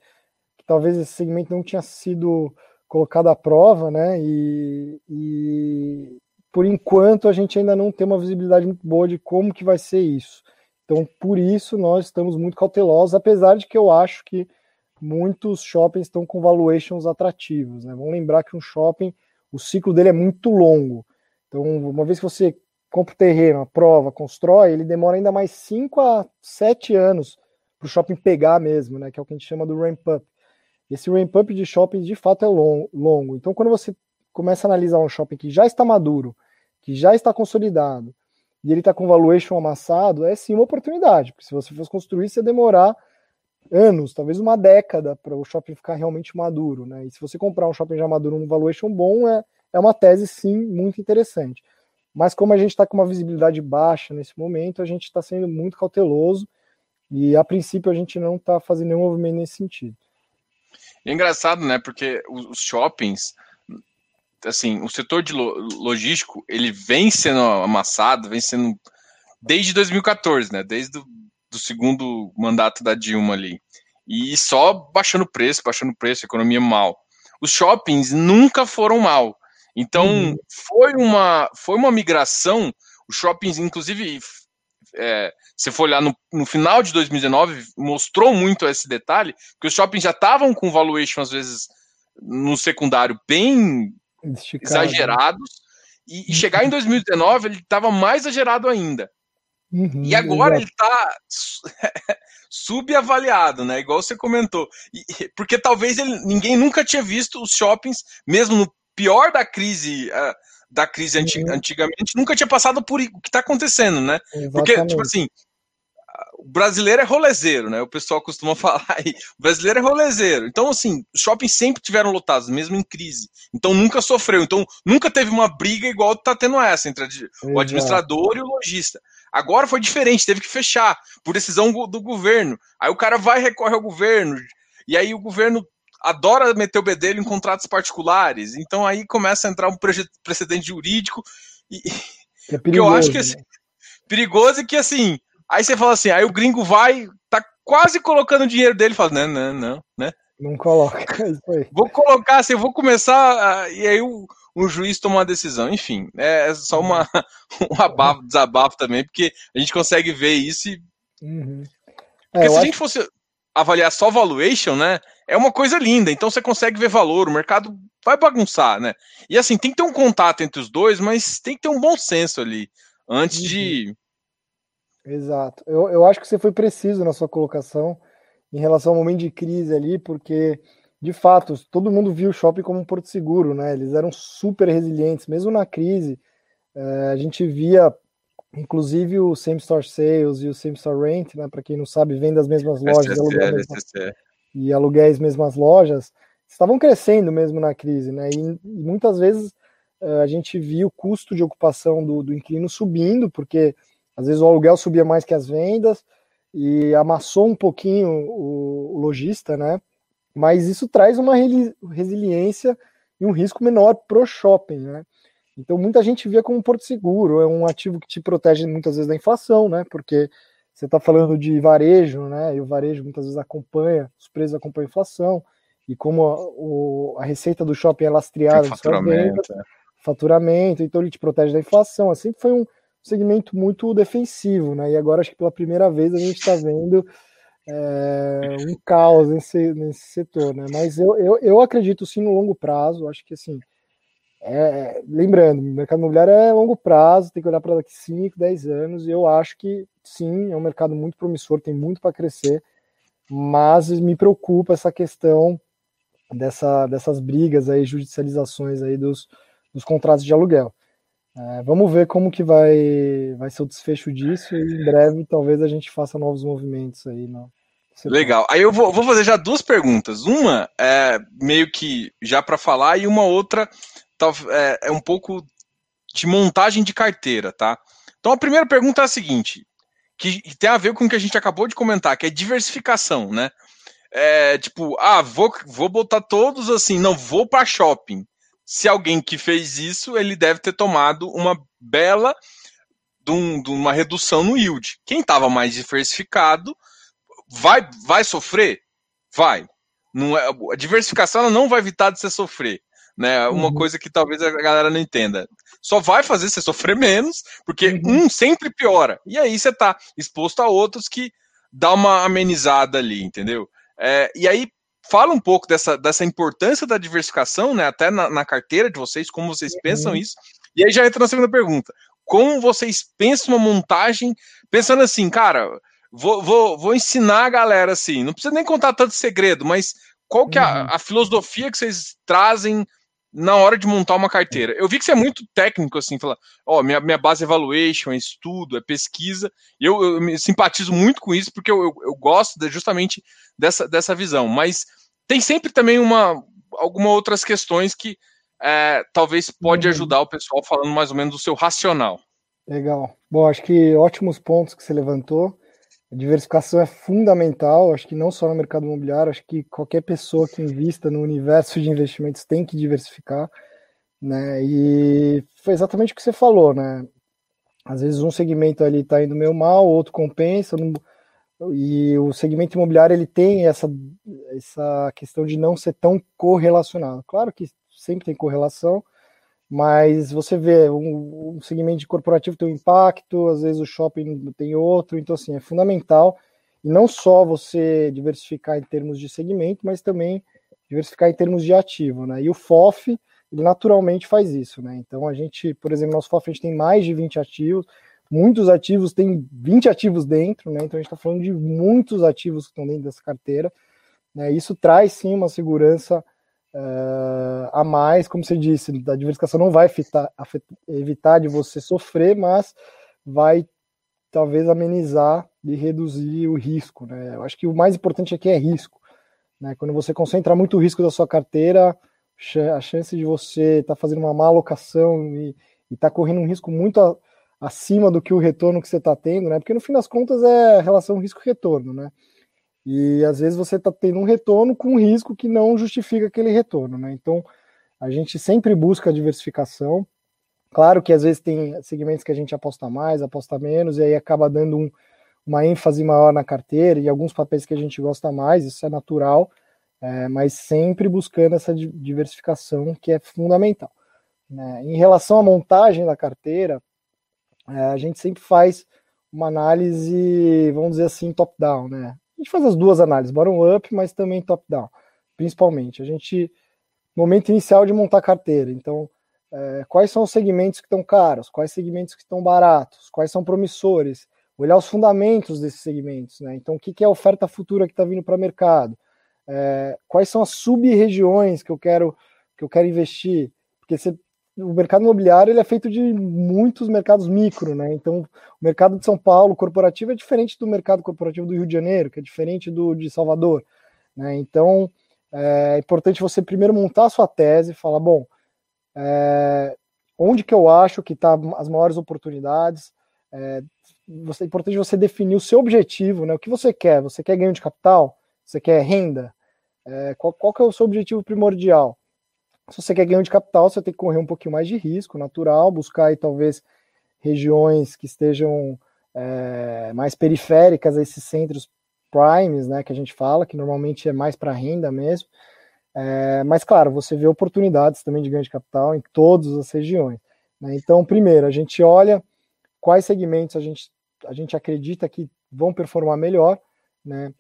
que talvez esse segmento não tinha sido colocado à prova, né? E, e, por enquanto a gente ainda não tem uma visibilidade muito boa de como que vai ser isso. Então, por isso nós estamos muito cautelosos, apesar de que eu acho que muitos shoppings estão com valuations atrativos. Né? Vamos lembrar que um shopping, o ciclo dele é muito longo. Então, uma vez que você compra o terreno, aprova, constrói, ele demora ainda mais 5 a 7 anos para o shopping pegar mesmo, né? Que é o que a gente chama do ramp up. Esse ramp-up de shopping de fato é longo. Então, quando você começa a analisar um shopping que já está maduro, que já está consolidado, e ele está com valuation amassado, é sim uma oportunidade, porque se você fosse construir, você demorar anos, talvez uma década para o shopping ficar realmente maduro, né? E se você comprar um shopping já maduro, um valuation bom, é, é uma tese sim muito interessante. Mas como a gente está com uma visibilidade baixa nesse momento, a gente está sendo muito cauteloso e a princípio a gente não está fazendo nenhum movimento nesse sentido. É engraçado, né? Porque os shoppings, assim, o setor de logístico, ele vem sendo amassado, vem sendo desde 2014, né? Desde o do segundo mandato da Dilma ali. E só baixando preço, baixando preço, economia mal. Os shoppings nunca foram mal. Então, uhum. foi, uma, foi uma migração. Os shoppings, inclusive, é, se for olhar no, no, final de 2019, mostrou muito esse detalhe, que os shoppings já estavam com valuation, às vezes, no secundário bem Esticado. Né? exagerados, e, e, chegar em 2019 ele estava mais exagerado ainda. Uhum, e agora exato. ele está (laughs) subavaliado, né? Igual você comentou. E, porque talvez ele, ninguém nunca tinha visto os shoppings, mesmo no pior da crise. Uh, da crise uhum. antigamente nunca tinha passado por o que está acontecendo, né? Exatamente. Porque, tipo assim, o brasileiro é rolezeiro, né? O pessoal costuma (laughs) falar aí. O brasileiro é rolezeiro. Então, assim, os shoppings sempre tiveram lotados, mesmo em crise. Então, nunca sofreu. Então, nunca teve uma briga igual tá tendo essa entre o administrador e o lojista. Agora foi diferente, teve que fechar por decisão do governo. Aí o cara vai recorre ao governo. E aí o governo adora meter o bedelho em contratos particulares. Então aí começa a entrar um precedente jurídico. E, é perigoso, que eu acho que assim, perigoso e que assim, Aí você fala assim, aí o gringo vai, tá quase colocando o dinheiro dele, fala, não, não, não, né? Não coloca. (laughs) É vou colocar, assim, vou começar, e aí o, o juiz toma uma decisão. Enfim, é só uma, (laughs) um abafo, desabafo também, porque a gente consegue ver isso e... Uhum. Porque é, se a gente fosse avaliar só valuation, né, é uma coisa linda, então você consegue ver valor, o mercado vai bagunçar, né? E assim, tem que ter um contato entre os dois, mas tem que ter um bom senso ali, antes uhum. de Exato. Eu, eu acho que você foi preciso na sua colocação em relação ao momento de crise ali, porque, de fato, todo mundo viu o shopping como um porto seguro, né? Eles eram super resilientes, mesmo na crise. É, a gente via, inclusive, o Same Store Sales e o Same Store Rent, né? Para quem não sabe, vem das mesmas lojas SSL, e aluguéis mesmas lojas, estavam crescendo mesmo na crise, né? E, muitas vezes é, a gente via o custo de ocupação do, do inquilino subindo, porque às vezes o aluguel subia mais que as vendas e amassou um pouquinho o, o lojista, né? Mas isso traz uma resiliência e um risco menor pro shopping, né? Então muita gente via como um porto seguro, é um ativo que te protege muitas vezes da inflação, né? Porque você está falando de varejo, né? E o varejo muitas vezes acompanha, os preços acompanham a inflação, e como a, o, a receita do shopping é lastreada, faturamento, vendas, é. faturamento, então ele te protege da inflação. Assim foi um, segmento muito defensivo, né? E agora acho que pela primeira vez a gente está vendo é, um caos nesse, nesse setor, né? Mas eu, eu, eu acredito sim no longo prazo, acho que assim. É, lembrando, o mercado imobiliário é longo prazo, tem que olhar para daqui 5, 10 anos, e eu acho que sim, é um mercado muito promissor, tem muito para crescer, mas me preocupa essa questão dessa, dessas brigas aí, judicializações aí dos, dos contratos de aluguel. É, vamos ver como que vai, vai ser o desfecho disso e em breve talvez a gente faça novos movimentos aí. Não? Legal. Aí eu vou, vou, fazer já duas perguntas. Uma é meio que já para falar e uma outra é, é um pouco de montagem de carteira, tá? Então a primeira pergunta é a seguinte, que tem a ver com o que a gente acabou de comentar, que é diversificação, né? É, tipo, ah, vou, vou botar todos assim, não vou para shopping se alguém que fez isso, ele deve ter tomado uma bela de, um, de uma redução no yield. Quem estava mais diversificado vai, vai sofrer? Vai. Não é, a diversificação não vai evitar de você sofrer. Né? Uma uhum. coisa que talvez a galera não entenda. Só vai fazer você sofrer menos, porque uhum. um sempre piora. E aí você está exposto a outros que dá uma amenizada ali, entendeu? É, e aí, fala um pouco dessa, dessa importância da diversificação, né? Até na, na carteira de vocês, como vocês uhum. pensam isso. E aí já entra na segunda pergunta. Como vocês pensam uma montagem, pensando assim, cara, vou, vou, vou ensinar a galera assim, não precisa nem contar tanto segredo, mas qual que é a, uhum. a filosofia que vocês trazem na hora de montar uma carteira. Eu vi que você é muito técnico, assim, fala, ó, oh, minha, minha base é evaluation, é estudo, é pesquisa, eu, eu me simpatizo muito com isso, porque eu, eu, eu gosto de, justamente dessa, dessa visão, mas tem sempre também uma, algumas outras questões que é, talvez pode uhum. ajudar o pessoal falando mais ou menos do seu racional. Legal. Bom, acho que ótimos pontos que você levantou. Diversificação é fundamental, acho que não só no mercado imobiliário, acho que qualquer pessoa que invista no universo de investimentos tem que diversificar, né? E foi exatamente o que você falou, né? Às vezes um segmento ali está indo meio mal, outro compensa, não... e o segmento imobiliário ele tem essa, essa questão de não ser tão correlacionado. Claro que sempre tem correlação, mas você vê um, um, segmento corporativo tem um impacto, às vezes o shopping tem outro, então assim, é fundamental e não só você diversificar em termos de segmento, mas também diversificar em termos de ativo, né? E o FOF, ele naturalmente faz isso, né? Então a gente, por exemplo, nosso FOF a gente tem mais de 20 ativos, muitos ativos têm 20 ativos dentro, né? Então a gente está falando de muitos ativos que estão dentro dessa carteira, né? Isso traz sim uma segurança uh, a mais, como você disse, a diversificação não vai evitar, evitar de você sofrer, mas vai talvez amenizar de reduzir o risco. Né? Eu acho que o mais importante aqui é risco. Né? Quando você concentra muito o risco da sua carteira, a chance de você estar tá fazendo uma má alocação e estar tá correndo um risco muito a, acima do que o retorno que você está tendo, né? Porque no fim das contas é relação risco-retorno, né? E às vezes você está tendo um retorno com um risco que não justifica aquele retorno, né? Então a gente sempre busca a diversificação. Claro que às vezes tem segmentos que a gente aposta mais, aposta menos, e aí acaba dando um, uma ênfase maior na carteira e alguns papéis que a gente gosta mais, isso é natural, é, mas sempre buscando essa diversificação que é fundamental. Né? Em relação à montagem da carteira, é, a gente sempre faz uma análise, vamos dizer assim, top-down, né? A gente faz as duas análises, bottom-up, mas também top-down, principalmente. A gente, momento inicial de montar carteira, então, é, quais são os segmentos que estão caros, quais segmentos que estão baratos, quais são promissores, olhar os fundamentos desses segmentos, né? Então, o que, que é a oferta futura que está vindo para o mercado? É, quais são as sub-regiões que eu quero que eu quero investir? Porque você o mercado imobiliário ele é feito de muitos mercados micro, né? Então, o mercado de São Paulo corporativo é diferente do mercado corporativo do Rio de Janeiro, que é diferente do de Salvador, né? Então, é importante você primeiro montar a sua tese, falar, bom, é, onde que eu acho que está as maiores oportunidades, é, você, é importante você definir o seu objetivo, né? O que você quer? Você quer ganho de capital? Você quer renda? É, qual, qual que é o seu objetivo primordial? Se você quer ganho de capital, você tem que correr um pouquinho mais de risco natural, buscar aí talvez regiões que estejam é, mais periféricas a esses centros primes, né, que a gente fala, que normalmente é mais para renda mesmo. É, mas, claro, você vê oportunidades também de ganho de capital em todas as regiões. Né? Então, primeiro, a gente olha quais segmentos a gente, a gente acredita que vão performar melhor. Né?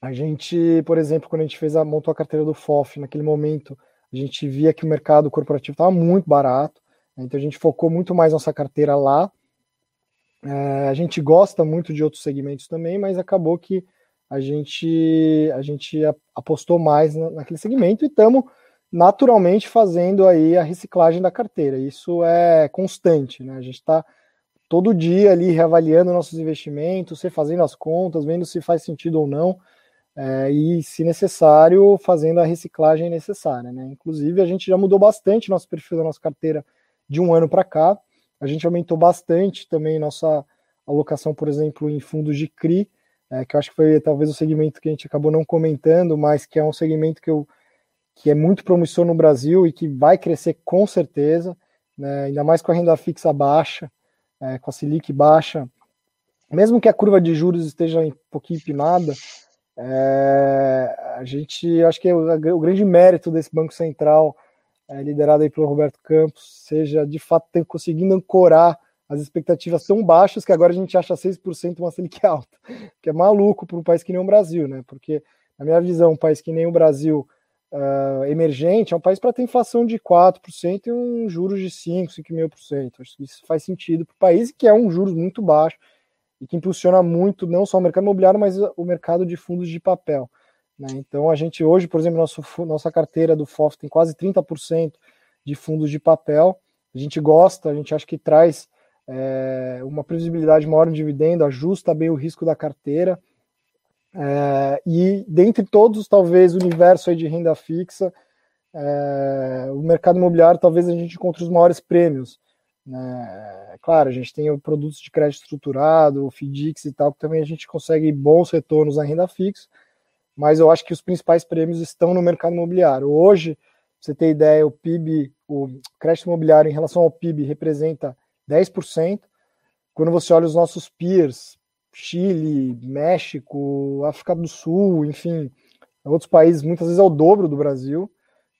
A gente, por exemplo, quando a gente fez a, montou a carteira do FOF, naquele momento, a gente via que o mercado corporativo estava muito barato, né? então a gente focou muito mais nossa carteira lá. É, a gente gosta muito de outros segmentos também, mas acabou que a gente a gente apostou mais naquele segmento e estamos naturalmente fazendo aí a reciclagem da carteira. Isso é constante, né? A gente está todo dia ali reavaliando nossos investimentos, refazendo as contas, vendo se faz sentido ou não é, e, se necessário, fazendo a reciclagem necessária. Né? Inclusive, a gente já mudou bastante nosso perfil da nossa carteira de um ano para cá. A gente aumentou bastante também nossa alocação, por exemplo, em fundos de CRI, é, que eu acho que foi talvez o segmento que a gente acabou não comentando, mas que é um segmento que, eu, que é muito promissor no Brasil e que vai crescer com certeza, né? ainda mais com a renda fixa baixa, é, com a Selic baixa. Mesmo que a curva de juros esteja um pouquinho empinada, é, a gente, acho que é o, o, grande mérito desse Banco Central, é, liderado aí pelo Roberto Campos, seja de fato ter conseguindo ancorar as expectativas tão baixas que agora a gente acha 6% uma Selic (laughs) alta, que é maluco para um país que nem o Brasil, né? Porque, na minha visão, um país que nem o Brasil, uh, emergente, é um país para ter inflação de 4% e um juros de 5, 5,5%. Acho que isso faz sentido para o país, que é um juros muito baixo e que impulsiona muito não só o mercado imobiliário, mas o mercado de fundos de papel. Né? Então, a gente hoje, por exemplo, nosso, nossa carteira do FOF tem quase 30% de fundos de papel. A gente gosta, a gente acha que traz é, uma previsibilidade maior no dividendo, ajusta bem o risco da carteira. É, e dentre todos, talvez, o universo de renda fixa, é, o mercado imobiliário, talvez a gente encontre os maiores prêmios. Né? Claro, a gente tem produtos de crédito estruturado, o FDIX e tal, que também a gente consegue bons retornos na renda fixa, mas eu acho que os principais prêmios estão no mercado imobiliário. Hoje, pra você ter ideia, o PIB, o crédito imobiliário em relação ao PIB representa 10%. Quando você olha os nossos peers, Chile, México, África do Sul, enfim, outros países, muitas vezes é o dobro do Brasil.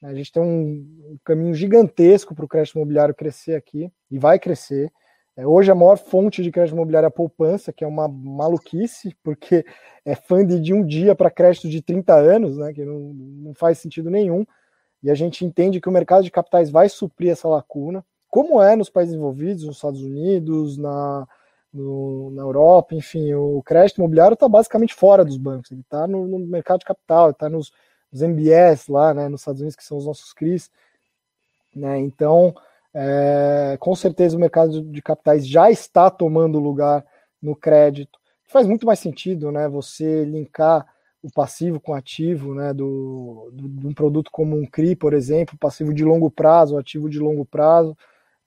A gente tem um caminho gigantesco para o crédito imobiliário crescer aqui e vai crescer. É, hoje a maior fonte de crédito imobiliário é a poupança, que é uma maluquice, porque é fundo de um dia para crédito de 30 anos, né, que não, não faz sentido nenhum. E a gente entende que o mercado de capitais vai suprir essa lacuna, como é nos países envolvidos, nos Estados Unidos, na, no, na Europa, enfim, o crédito imobiliário está basicamente fora dos bancos, ele está no, no mercado de capital, está nos os MBS lá, né, nos Estados Unidos, que são os nossos CRIs. Né, então, é, com certeza o mercado de capitais já está tomando lugar no crédito, faz muito mais sentido, né? Você linkar o passivo com ativo, né? Do, do, de um produto como um CRI, por exemplo, passivo de longo prazo, ativo de longo prazo,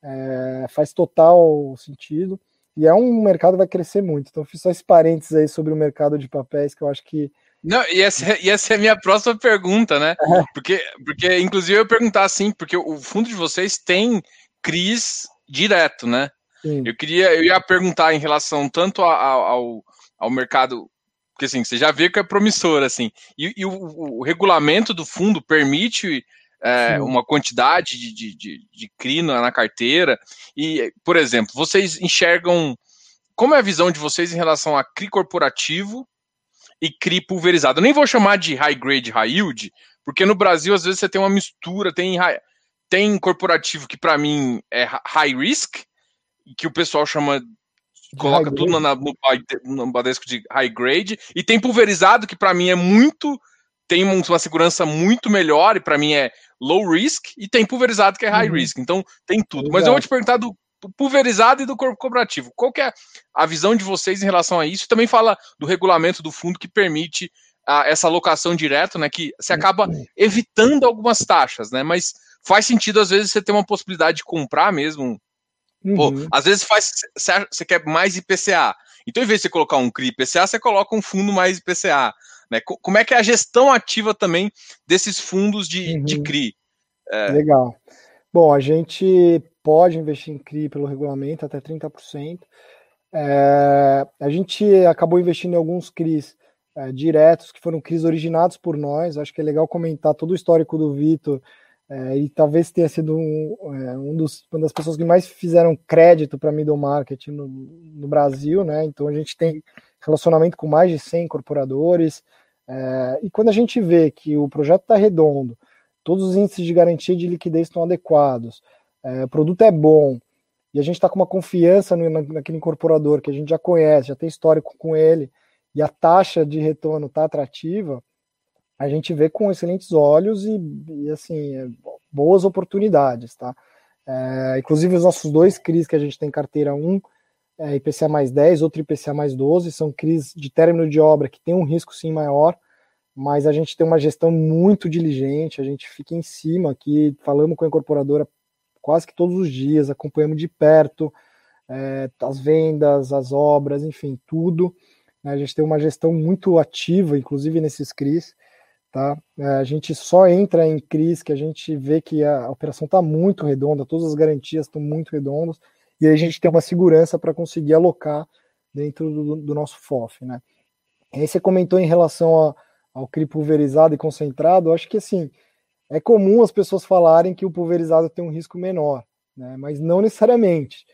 é, faz total sentido. E é um mercado que vai crescer muito. Então, fiz só esse parênteses aí sobre o mercado de papéis que eu acho que não, e essa, e essa é a minha próxima pergunta, né? É. Porque, porque, inclusive, eu ia perguntar assim, porque o fundo de vocês tem CRIs direto, né? Sim. Eu queria, eu ia perguntar em relação tanto ao, ao, ao mercado, porque assim, você já vê que é promissor, assim, e, e o, o, regulamento do fundo permite é, uma quantidade de, de, de, de CRI na, na carteira, e, por exemplo, vocês enxergam, como é a visão de vocês em relação a CRI corporativo e CRI pulverizado? Eu nem vou chamar de high grade, high yield, porque no Brasil, às vezes, você tem uma mistura, tem high, tem corporativo que para mim é high risk, que o pessoal chama coloca tudo na, no, no Badesco de high grade, e tem pulverizado que para mim é muito tem uma segurança muito melhor e para mim é low risk, e tem pulverizado que é high uhum. risk. Então tem tudo. Mas eu vou te perguntar do pulverizado e do corpo cooperativo. Qual que é a visão de vocês em relação a isso? Também fala do regulamento do fundo que permite a, essa alocação direta, né? Que você acaba evitando algumas taxas, né? Mas faz sentido, às vezes, você ter uma possibilidade de comprar mesmo. Uhum. Pô, às vezes faz, você quer mais IPCA. Então, em vez de você colocar um CRI IPCA, você coloca um fundo mais IPCA. Né? Como é que é a gestão ativa também desses fundos de, uhum. de CRI? É... Legal. Bom, a gente pode investir em CRI pelo regulamento até 30%. É, a gente acabou investindo em alguns CRIs é, diretos, que foram CRIs originados por nós. Acho que é legal comentar todo o histórico do Vitor é, e talvez tenha sido um, é, um dos, uma das pessoas que mais fizeram crédito para middle market no, no, Brasil, né? Então a gente tem relacionamento com mais de 100 incorporadores. É, e quando a gente vê que o projeto está redondo, todos os índices de garantia de liquidez estão adequados, é, o produto é bom, e a gente está com uma confiança no, naquele incorporador que a gente já conhece, já tem histórico com ele, e a taxa de retorno está atrativa, a gente vê com excelentes olhos e, e assim, é, boas oportunidades, tá? É, inclusive os nossos dois CRIs que a gente tem carteira, um é IPCA mais 10, outro IPCA mais 12, são CRIs de término de obra que tem um risco sim maior, mas a gente tem uma gestão muito diligente, a gente fica em cima aqui, falamos com a incorporadora quase que todos os dias, acompanhamos de perto é, as vendas, as obras, enfim, tudo. Né? A gente tem uma gestão muito ativa, inclusive nesses CRIs. Tá? É, a gente só entra em CRIs que a gente vê que a operação está muito redonda, todas as garantias estão muito redondas, e aí a gente tem uma segurança para conseguir alocar dentro do, do, nosso FOF. Né? Aí você comentou em relação a, ao CRI pulverizado e concentrado, acho que assim, é comum as pessoas falarem que o pulverizado tem um risco menor, né? mas não necessariamente.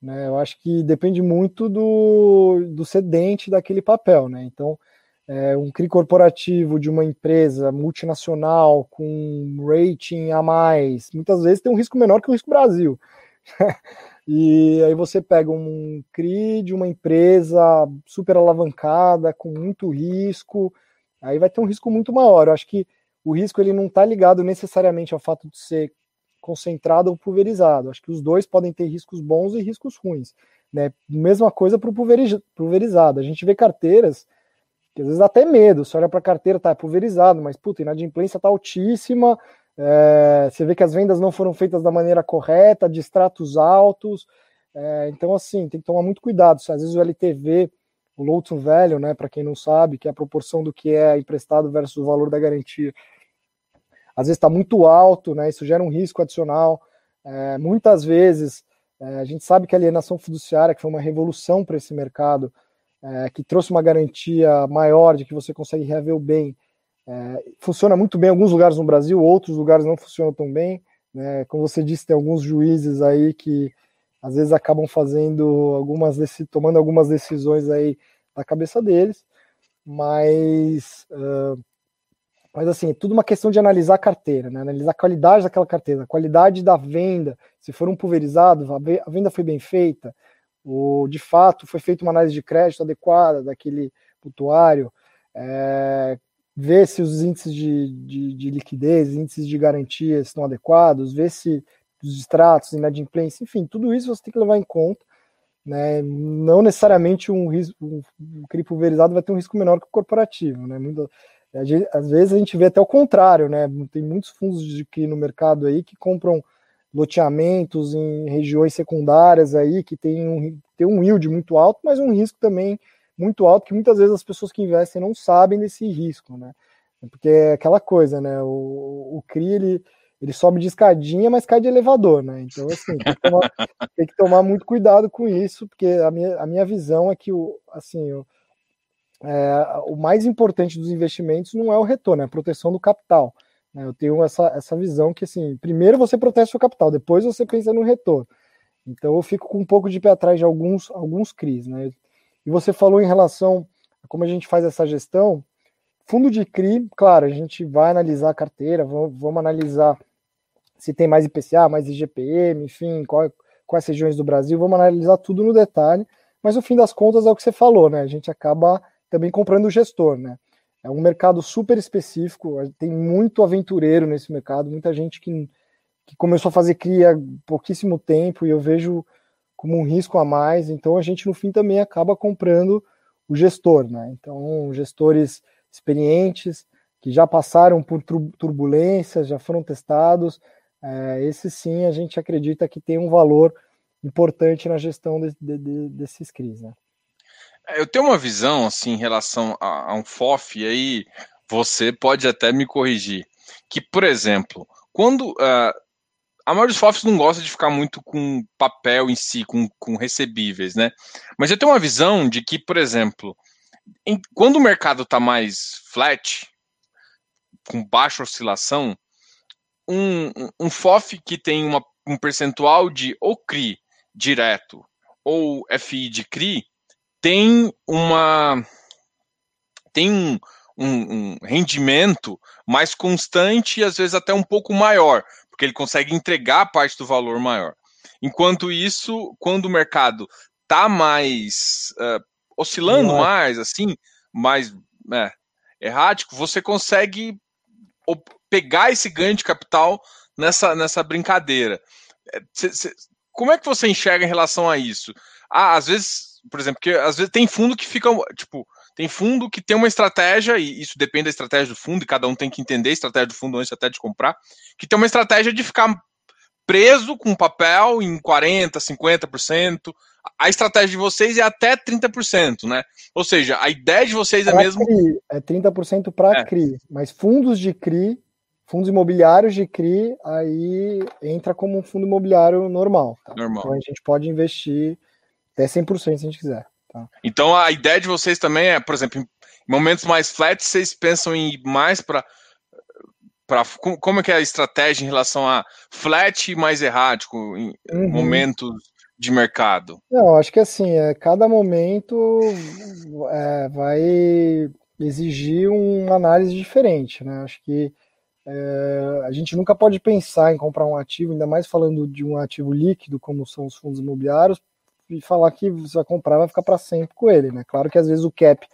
Né? Eu acho que depende muito do, do cedente daquele papel. Né? Então, é, um CRI corporativo de uma empresa multinacional com rating a mais, muitas vezes tem um risco menor que o risco Brasil. (laughs) e aí você pega um CRI de uma empresa super alavancada, com muito risco, aí vai ter um risco muito maior. Eu acho que o risco ele não está ligado necessariamente ao fato de ser concentrado ou pulverizado. Acho que os dois podem ter riscos bons e riscos ruins. Né? Mesma coisa para o pulverizado. A gente vê carteiras que às vezes dá até medo. Você olha para a carteira, tá é pulverizado, mas puta, inadimplência está altíssima. É, você vê que as vendas não foram feitas da maneira correta, distratos altos. É, então, assim, tem que tomar muito cuidado. Às vezes o LTV, o low to value, né, para quem não sabe, que é a proporção do que é emprestado versus o valor da garantia, às vezes está muito alto, né? Isso gera um risco adicional. É, muitas vezes é, a gente sabe que a alienação fiduciária, que foi uma revolução para esse mercado, é, que trouxe uma garantia maior de que você consegue reaver o bem, é, funciona muito bem em alguns lugares no Brasil, outros lugares não funcionam tão bem. Né? Como você disse, tem alguns juízes aí que às vezes acabam fazendo algumas tomando algumas decisões aí da cabeça deles, mas uh, mas assim, tudo uma questão de analisar a carteira, né? analisar a qualidade daquela carteira, a qualidade da venda, se for um pulverizado, a venda foi bem feita, ou de fato foi feita uma análise de crédito adequada daquele mutuário, é, ver se os índices de, de, de, liquidez, índices de garantia estão adequados, ver se os extratos, inadimplência, enfim, tudo isso você tem que levar em conta. né, não necessariamente um risco, um CRI pulverizado vai ter um risco menor que o corporativo, né, muito, às vezes a gente vê até o contrário, né, tem muitos fundos de CRI no mercado aí que compram loteamentos em regiões secundárias aí que tem um, tem um yield muito alto, mas um risco também muito alto que muitas vezes as pessoas que investem não sabem desse risco, né, porque é aquela coisa, né, o, o CRI ele ele sobe de escadinha, mas cai de elevador, né? Então, assim, tem que tomar, (laughs) tem que tomar muito cuidado com isso, porque a minha, a minha visão é que o, assim, o, é, o mais importante dos investimentos não é o retorno, é a proteção do capital. Né? Eu tenho essa, essa visão que, assim, primeiro você protege o seu capital, depois você pensa no retorno. Então, eu fico com um pouco de pé atrás de alguns, alguns CRIs, né? E você falou em relação a como a gente faz essa gestão. Fundo de CRI, claro, a gente vai analisar a carteira, vamos, vamos analisar se tem mais IPCA, mais IGPM, enfim, qual, quais regiões do Brasil, vamos analisar tudo no detalhe, mas no fim das contas é o que você falou, né? A gente acaba também comprando o gestor, né? É um mercado super específico, tem muito aventureiro nesse mercado, muita gente que, que começou a fazer cria há pouquíssimo tempo e eu vejo como um risco a mais, então a gente no fim também acaba comprando o gestor, né? Então, gestores experientes, que já passaram por turbulências, já foram testados, é, esse sim a gente acredita que tem um valor importante na gestão de, de, de, desses CRIs. Né? É, eu tenho uma visão assim em relação a, a um FOF, e aí você pode até me corrigir, que, por exemplo, quando uh, a maioria dos FOFs não gosta de ficar muito com papel em si, com, com recebíveis, né? Mas eu tenho uma visão de que, por exemplo, em, quando o mercado está mais flat, com baixa oscilação, um, um FOF que tem uma, um percentual de ou CRI direto ou FI de CRI tem uma tem um, um, um, rendimento mais constante e às vezes até um pouco maior, porque ele consegue entregar parte do valor maior. Enquanto isso, quando o mercado está mais uh, oscilando mais, assim, mais é, errático, você consegue pegar esse ganho de capital nessa, nessa brincadeira. Cê, é, cê, como é que você enxerga em relação a isso? Ah, às vezes, por exemplo, que às vezes tem fundo que fica, tipo, tem fundo que tem uma estratégia, e isso depende da estratégia do fundo, e cada um tem que entender a estratégia do fundo antes até de comprar, que tem uma estratégia de ficar preso com papel em 40%, 50%. A estratégia de vocês é até 30%, né? Ou seja, a ideia de vocês é pra mesmo. CRI, é 30% para é. CRI, mas fundos de CRI fundos imobiliários de CRI aí entra como um fundo imobiliário normal. Tá? normal. Então a gente pode investir até 100% se a gente quiser. Tá? Então a ideia de vocês também é, por exemplo, em momentos mais flats, vocês pensam em ir mais para para como é que é a estratégia em relação a flat e mais errático em uhum. momentos de mercado? Não, acho que assim, é, cada momento é, vai exigir uma análise diferente, né? Acho que é, a gente nunca pode pensar em comprar um ativo, ainda mais falando de um ativo líquido, como são os fundos imobiliários, e falar que você vai comprar vai ficar para sempre com ele. Né? Claro que às vezes o cap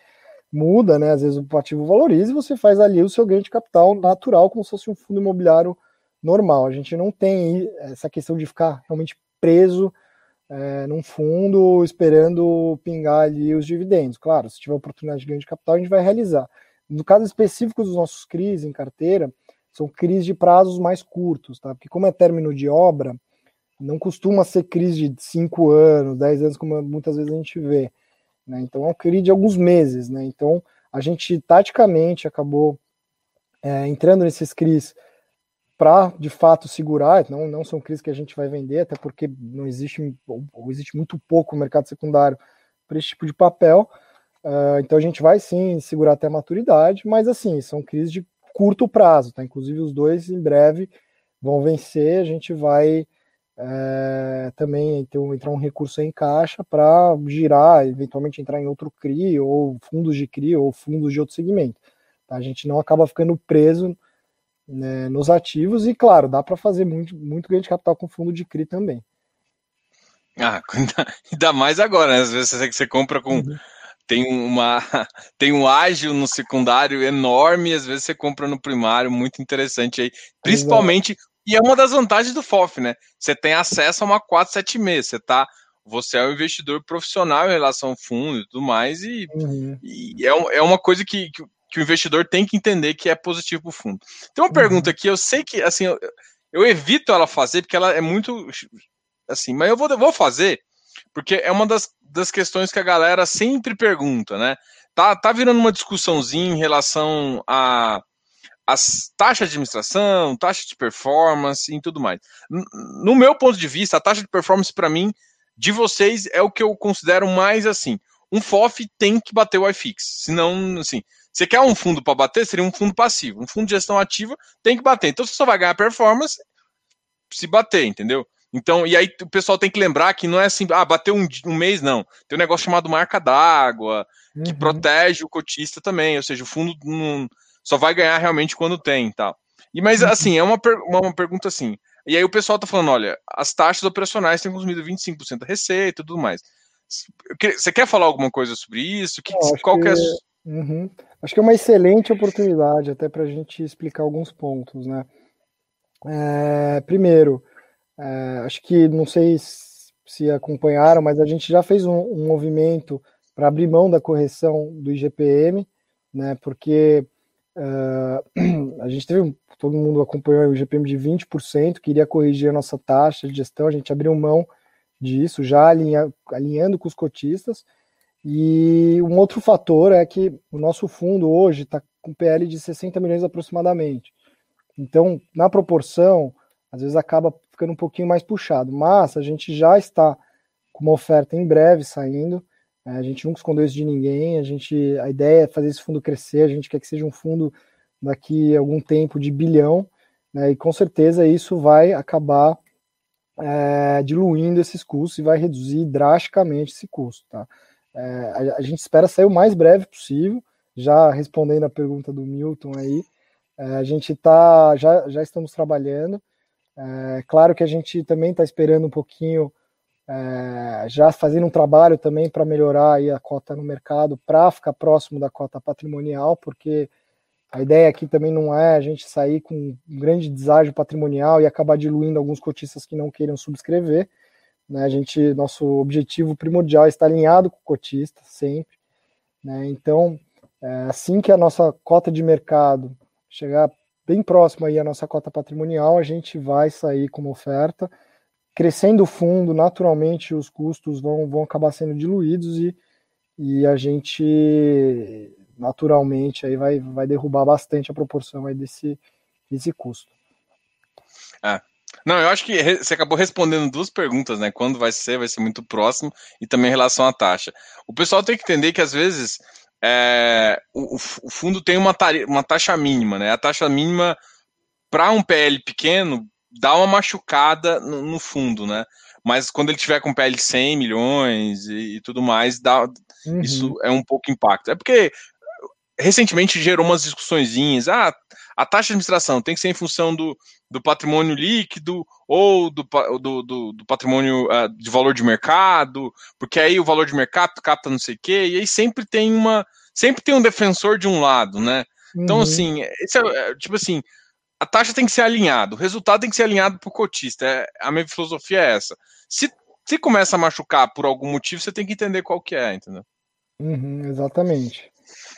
muda, né? às vezes o ativo valoriza e você faz ali o seu ganho de capital natural, como se fosse um fundo imobiliário normal. A gente não tem essa questão de ficar realmente preso é, num fundo esperando pingar ali os dividendos. Claro, se tiver oportunidade de ganho de capital, a gente vai realizar. No caso específico dos nossos CRIs em carteira, são crises de prazos mais curtos, tá? Porque como é término de obra, não costuma ser crise de 5 anos, 10 anos, como muitas vezes a gente vê. Né? Então é uma crise de alguns meses. Né? Então a gente taticamente acabou é, entrando nesses CRIs para de fato segurar, não, não são crises que a gente vai vender, até porque não existe, ou existe muito pouco mercado secundário para esse tipo de papel. Uh, então a gente vai sim segurar até a maturidade, mas assim, são crises de curto prazo, tá? Inclusive os dois em breve vão vencer, a gente vai é, também então, entrar um recurso em caixa para girar, eventualmente entrar em outro CRI, ou fundos de CRI, ou fundos de outro segmento. Tá? A gente não acaba ficando preso né, nos ativos, e claro, dá para fazer muito, muito ganho de capital com fundo de CRI também. Ah, (laughs) ainda mais agora, né? Às vezes você compra com uhum tem uma (laughs) tem um ágil no secundário enorme, às vezes você compra no primário, muito interessante aí, principalmente, Exato. E é uma das vantagens do FOF, né? Você tem acesso a uma 476, você tá você é um investidor profissional em relação ao fundo e tudo mais, e, uhum. e é, é uma coisa que, que, que, o investidor tem que entender que é positivo para o fundo. Tem uma uhum. pergunta aqui, eu sei que assim, eu, eu, evito ela fazer, porque ela é muito assim, mas eu vou, vou fazer, porque é uma das, das questões que a galera sempre pergunta, né? Tá, tá virando uma discussãozinha em relação a as taxas de administração, taxa de performance e tudo mais. No meu ponto de vista, a taxa de performance para mim de vocês é o que eu considero mais assim. Um FOF tem que bater o iFix. Senão, assim, você quer um fundo para bater, seria um fundo passivo. Um fundo de gestão ativa tem que bater. Então você só vai ganhar performance se bater, entendeu? Então, e aí o pessoal tem que lembrar que não é assim, ah, bateu um, um mês, não. Tem um negócio chamado marca d'água, que uhum. protege o cotista também, ou seja, o fundo não, só vai ganhar realmente quando tem, tá? E, mas, uhum. assim, é uma, uma, uma pergunta assim, e aí o pessoal está falando, olha, as taxas operacionais têm consumido 25% da receita e tudo mais. Você quer falar alguma coisa sobre isso? Que, qual que, é... Uhum. Acho que é uma excelente oportunidade até para a gente explicar alguns pontos, né? É, primeiro, é, acho que não sei se acompanharam, mas a gente já fez um, um movimento para abrir mão da correção do IGPM, né? Porque uh, (clears throat) a gente teve todo mundo acompanhou o GPM de 20%, queria corrigir a nossa taxa de gestão, a gente abriu mão disso, já alinha, alinhando com os cotistas. E um outro fator é que o nosso fundo hoje está com PL de 60 milhões aproximadamente. Então, na proporção, às vezes acaba ficando um pouquinho mais puxado, mas a gente já está com uma oferta em breve saindo. É, a gente nunca escondeu isso de ninguém. A gente, a ideia é fazer esse fundo crescer. A gente quer que seja um fundo daqui a algum tempo de bilhão, né, e com certeza isso vai acabar é, diluindo esses custos e vai reduzir drasticamente esse custo. Tá? É, a, a, gente espera sair o mais breve possível, já respondendo a pergunta do Milton aí, é, a gente tá, já, já estamos trabalhando, é, claro que a gente também está esperando um pouquinho, é, já fazendo um trabalho também para melhorar aí a cota no mercado, para ficar próximo da cota patrimonial, porque a ideia aqui também não é a gente sair com um grande deságio patrimonial e acabar diluindo alguns cotistas que não queiram subscrever. Né? A gente, nosso objetivo primordial é estar alinhado com o cotista sempre. Né? Então, é, assim que a nossa cota de mercado chegar bem próximo aí à nossa cota patrimonial, a gente vai sair com uma oferta. Crescendo o fundo, naturalmente os custos vão, vão acabar sendo diluídos e, e a gente naturalmente aí vai, vai derrubar bastante a proporção aí desse, desse custo. É. Não, eu acho que você acabou respondendo duas perguntas, né? Quando vai ser, vai ser muito próximo, e também em relação à taxa. O pessoal tem que entender que às vezes é, o, o, fundo tem uma, uma taxa mínima, né? A taxa mínima para um PL pequeno dá uma machucada no, no, fundo, né? Mas quando ele tiver com PL 100 milhões e, e tudo mais, dá, uhum. isso é um pouco impacto. É porque recentemente gerou umas discussõezinhas. Ah, a taxa de administração tem que ser em função do, do patrimônio líquido ou do, do, do, do patrimônio uh, de valor de mercado, porque aí o valor de mercado capta não sei o quê, e aí sempre tem uma. Sempre tem um defensor de um lado, né? Então, uhum. assim, esse é, é, tipo assim, a taxa tem que ser alinhada, o resultado tem que ser alinhado para o cotista. É, a minha filosofia é essa. Se, se começa a machucar por algum motivo, você tem que entender qual que é, entendeu? Uhum, exatamente.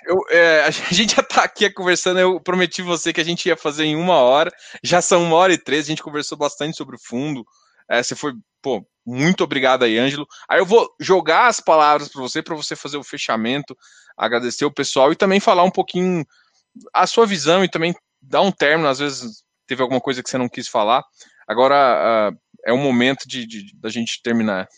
Eu, é, a (laughs) gente já tá aqui conversando. Eu prometi você que a gente ia fazer em uma hora. Já são uma hora e três. A gente conversou bastante sobre o fundo. É, você foi, pô, muito obrigado aí, Ângelo. Aí eu vou jogar as palavras para você, para você fazer o fechamento, agradecer o pessoal e também falar um pouquinho a sua visão e também dar um término. Às vezes teve alguma coisa que você não quis falar. Agora uh, é o momento de, de, da gente terminar.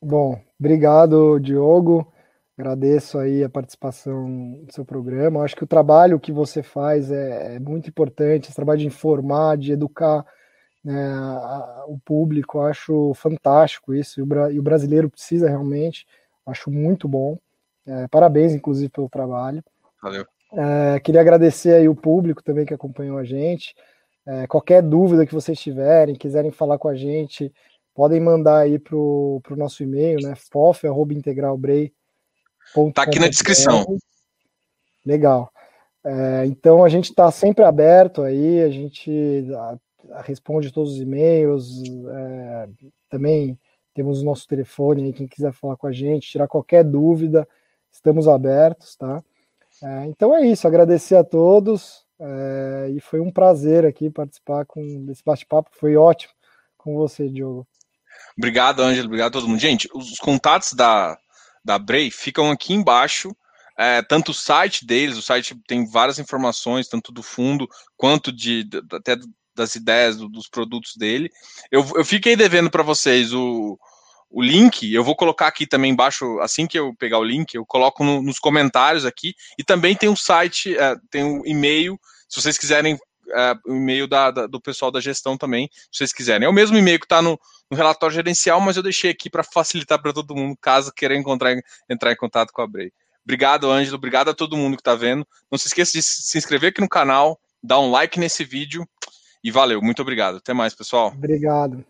Bom, obrigado, Diogo. Agradeço aí a participação no seu programa. Acho que o trabalho que você faz é, é muito importante, esse trabalho de informar, de educar né, o público. Acho fantástico isso, e o, e o, brasileiro precisa realmente. Acho muito bom. É, parabéns, inclusive, pelo trabalho. Valeu. É, queria agradecer aí o público também que acompanhou a gente. É, qualquer dúvida que vocês tiverem, quiserem falar com a gente, podem mandar aí para o nosso e-mail, né? fof.integralbrei.com Tá aqui na descrição. Legal. É, então a gente está sempre aberto aí, a gente responde todos os e-mails, é, também Temos o nosso telefone aí, quem quiser falar com a gente, tirar qualquer dúvida, estamos abertos, tá? É, então é isso, agradecer a todos é, e foi um prazer aqui participar com desse bate-papo, foi ótimo com você, Diogo. Obrigado, Ângelo, obrigado a todo mundo. Gente, os contatos da, da Bray ficam aqui embaixo, é, tanto o site deles, o site tem várias informações, tanto do fundo quanto de, até das ideias do, dos produtos dele. Eu, eu fiquei devendo para vocês o, o link, eu vou colocar aqui também embaixo, assim que eu pegar o link, eu coloco no, nos comentários aqui, e também tem um site, é, tem um e-mail, se vocês quiserem, é, o e-mail da, da, do pessoal da gestão também, se vocês quiserem. É o mesmo e-mail que está no, no, relatório gerencial, mas eu deixei aqui para facilitar para todo mundo, caso queira encontrar, entrar em contato com a Brei. Obrigado, Ângelo, obrigado a todo mundo que está vendo. Não se esqueça de se inscrever aqui no canal, dar um like nesse vídeo, e valeu, muito obrigado. Até mais, pessoal. Obrigado.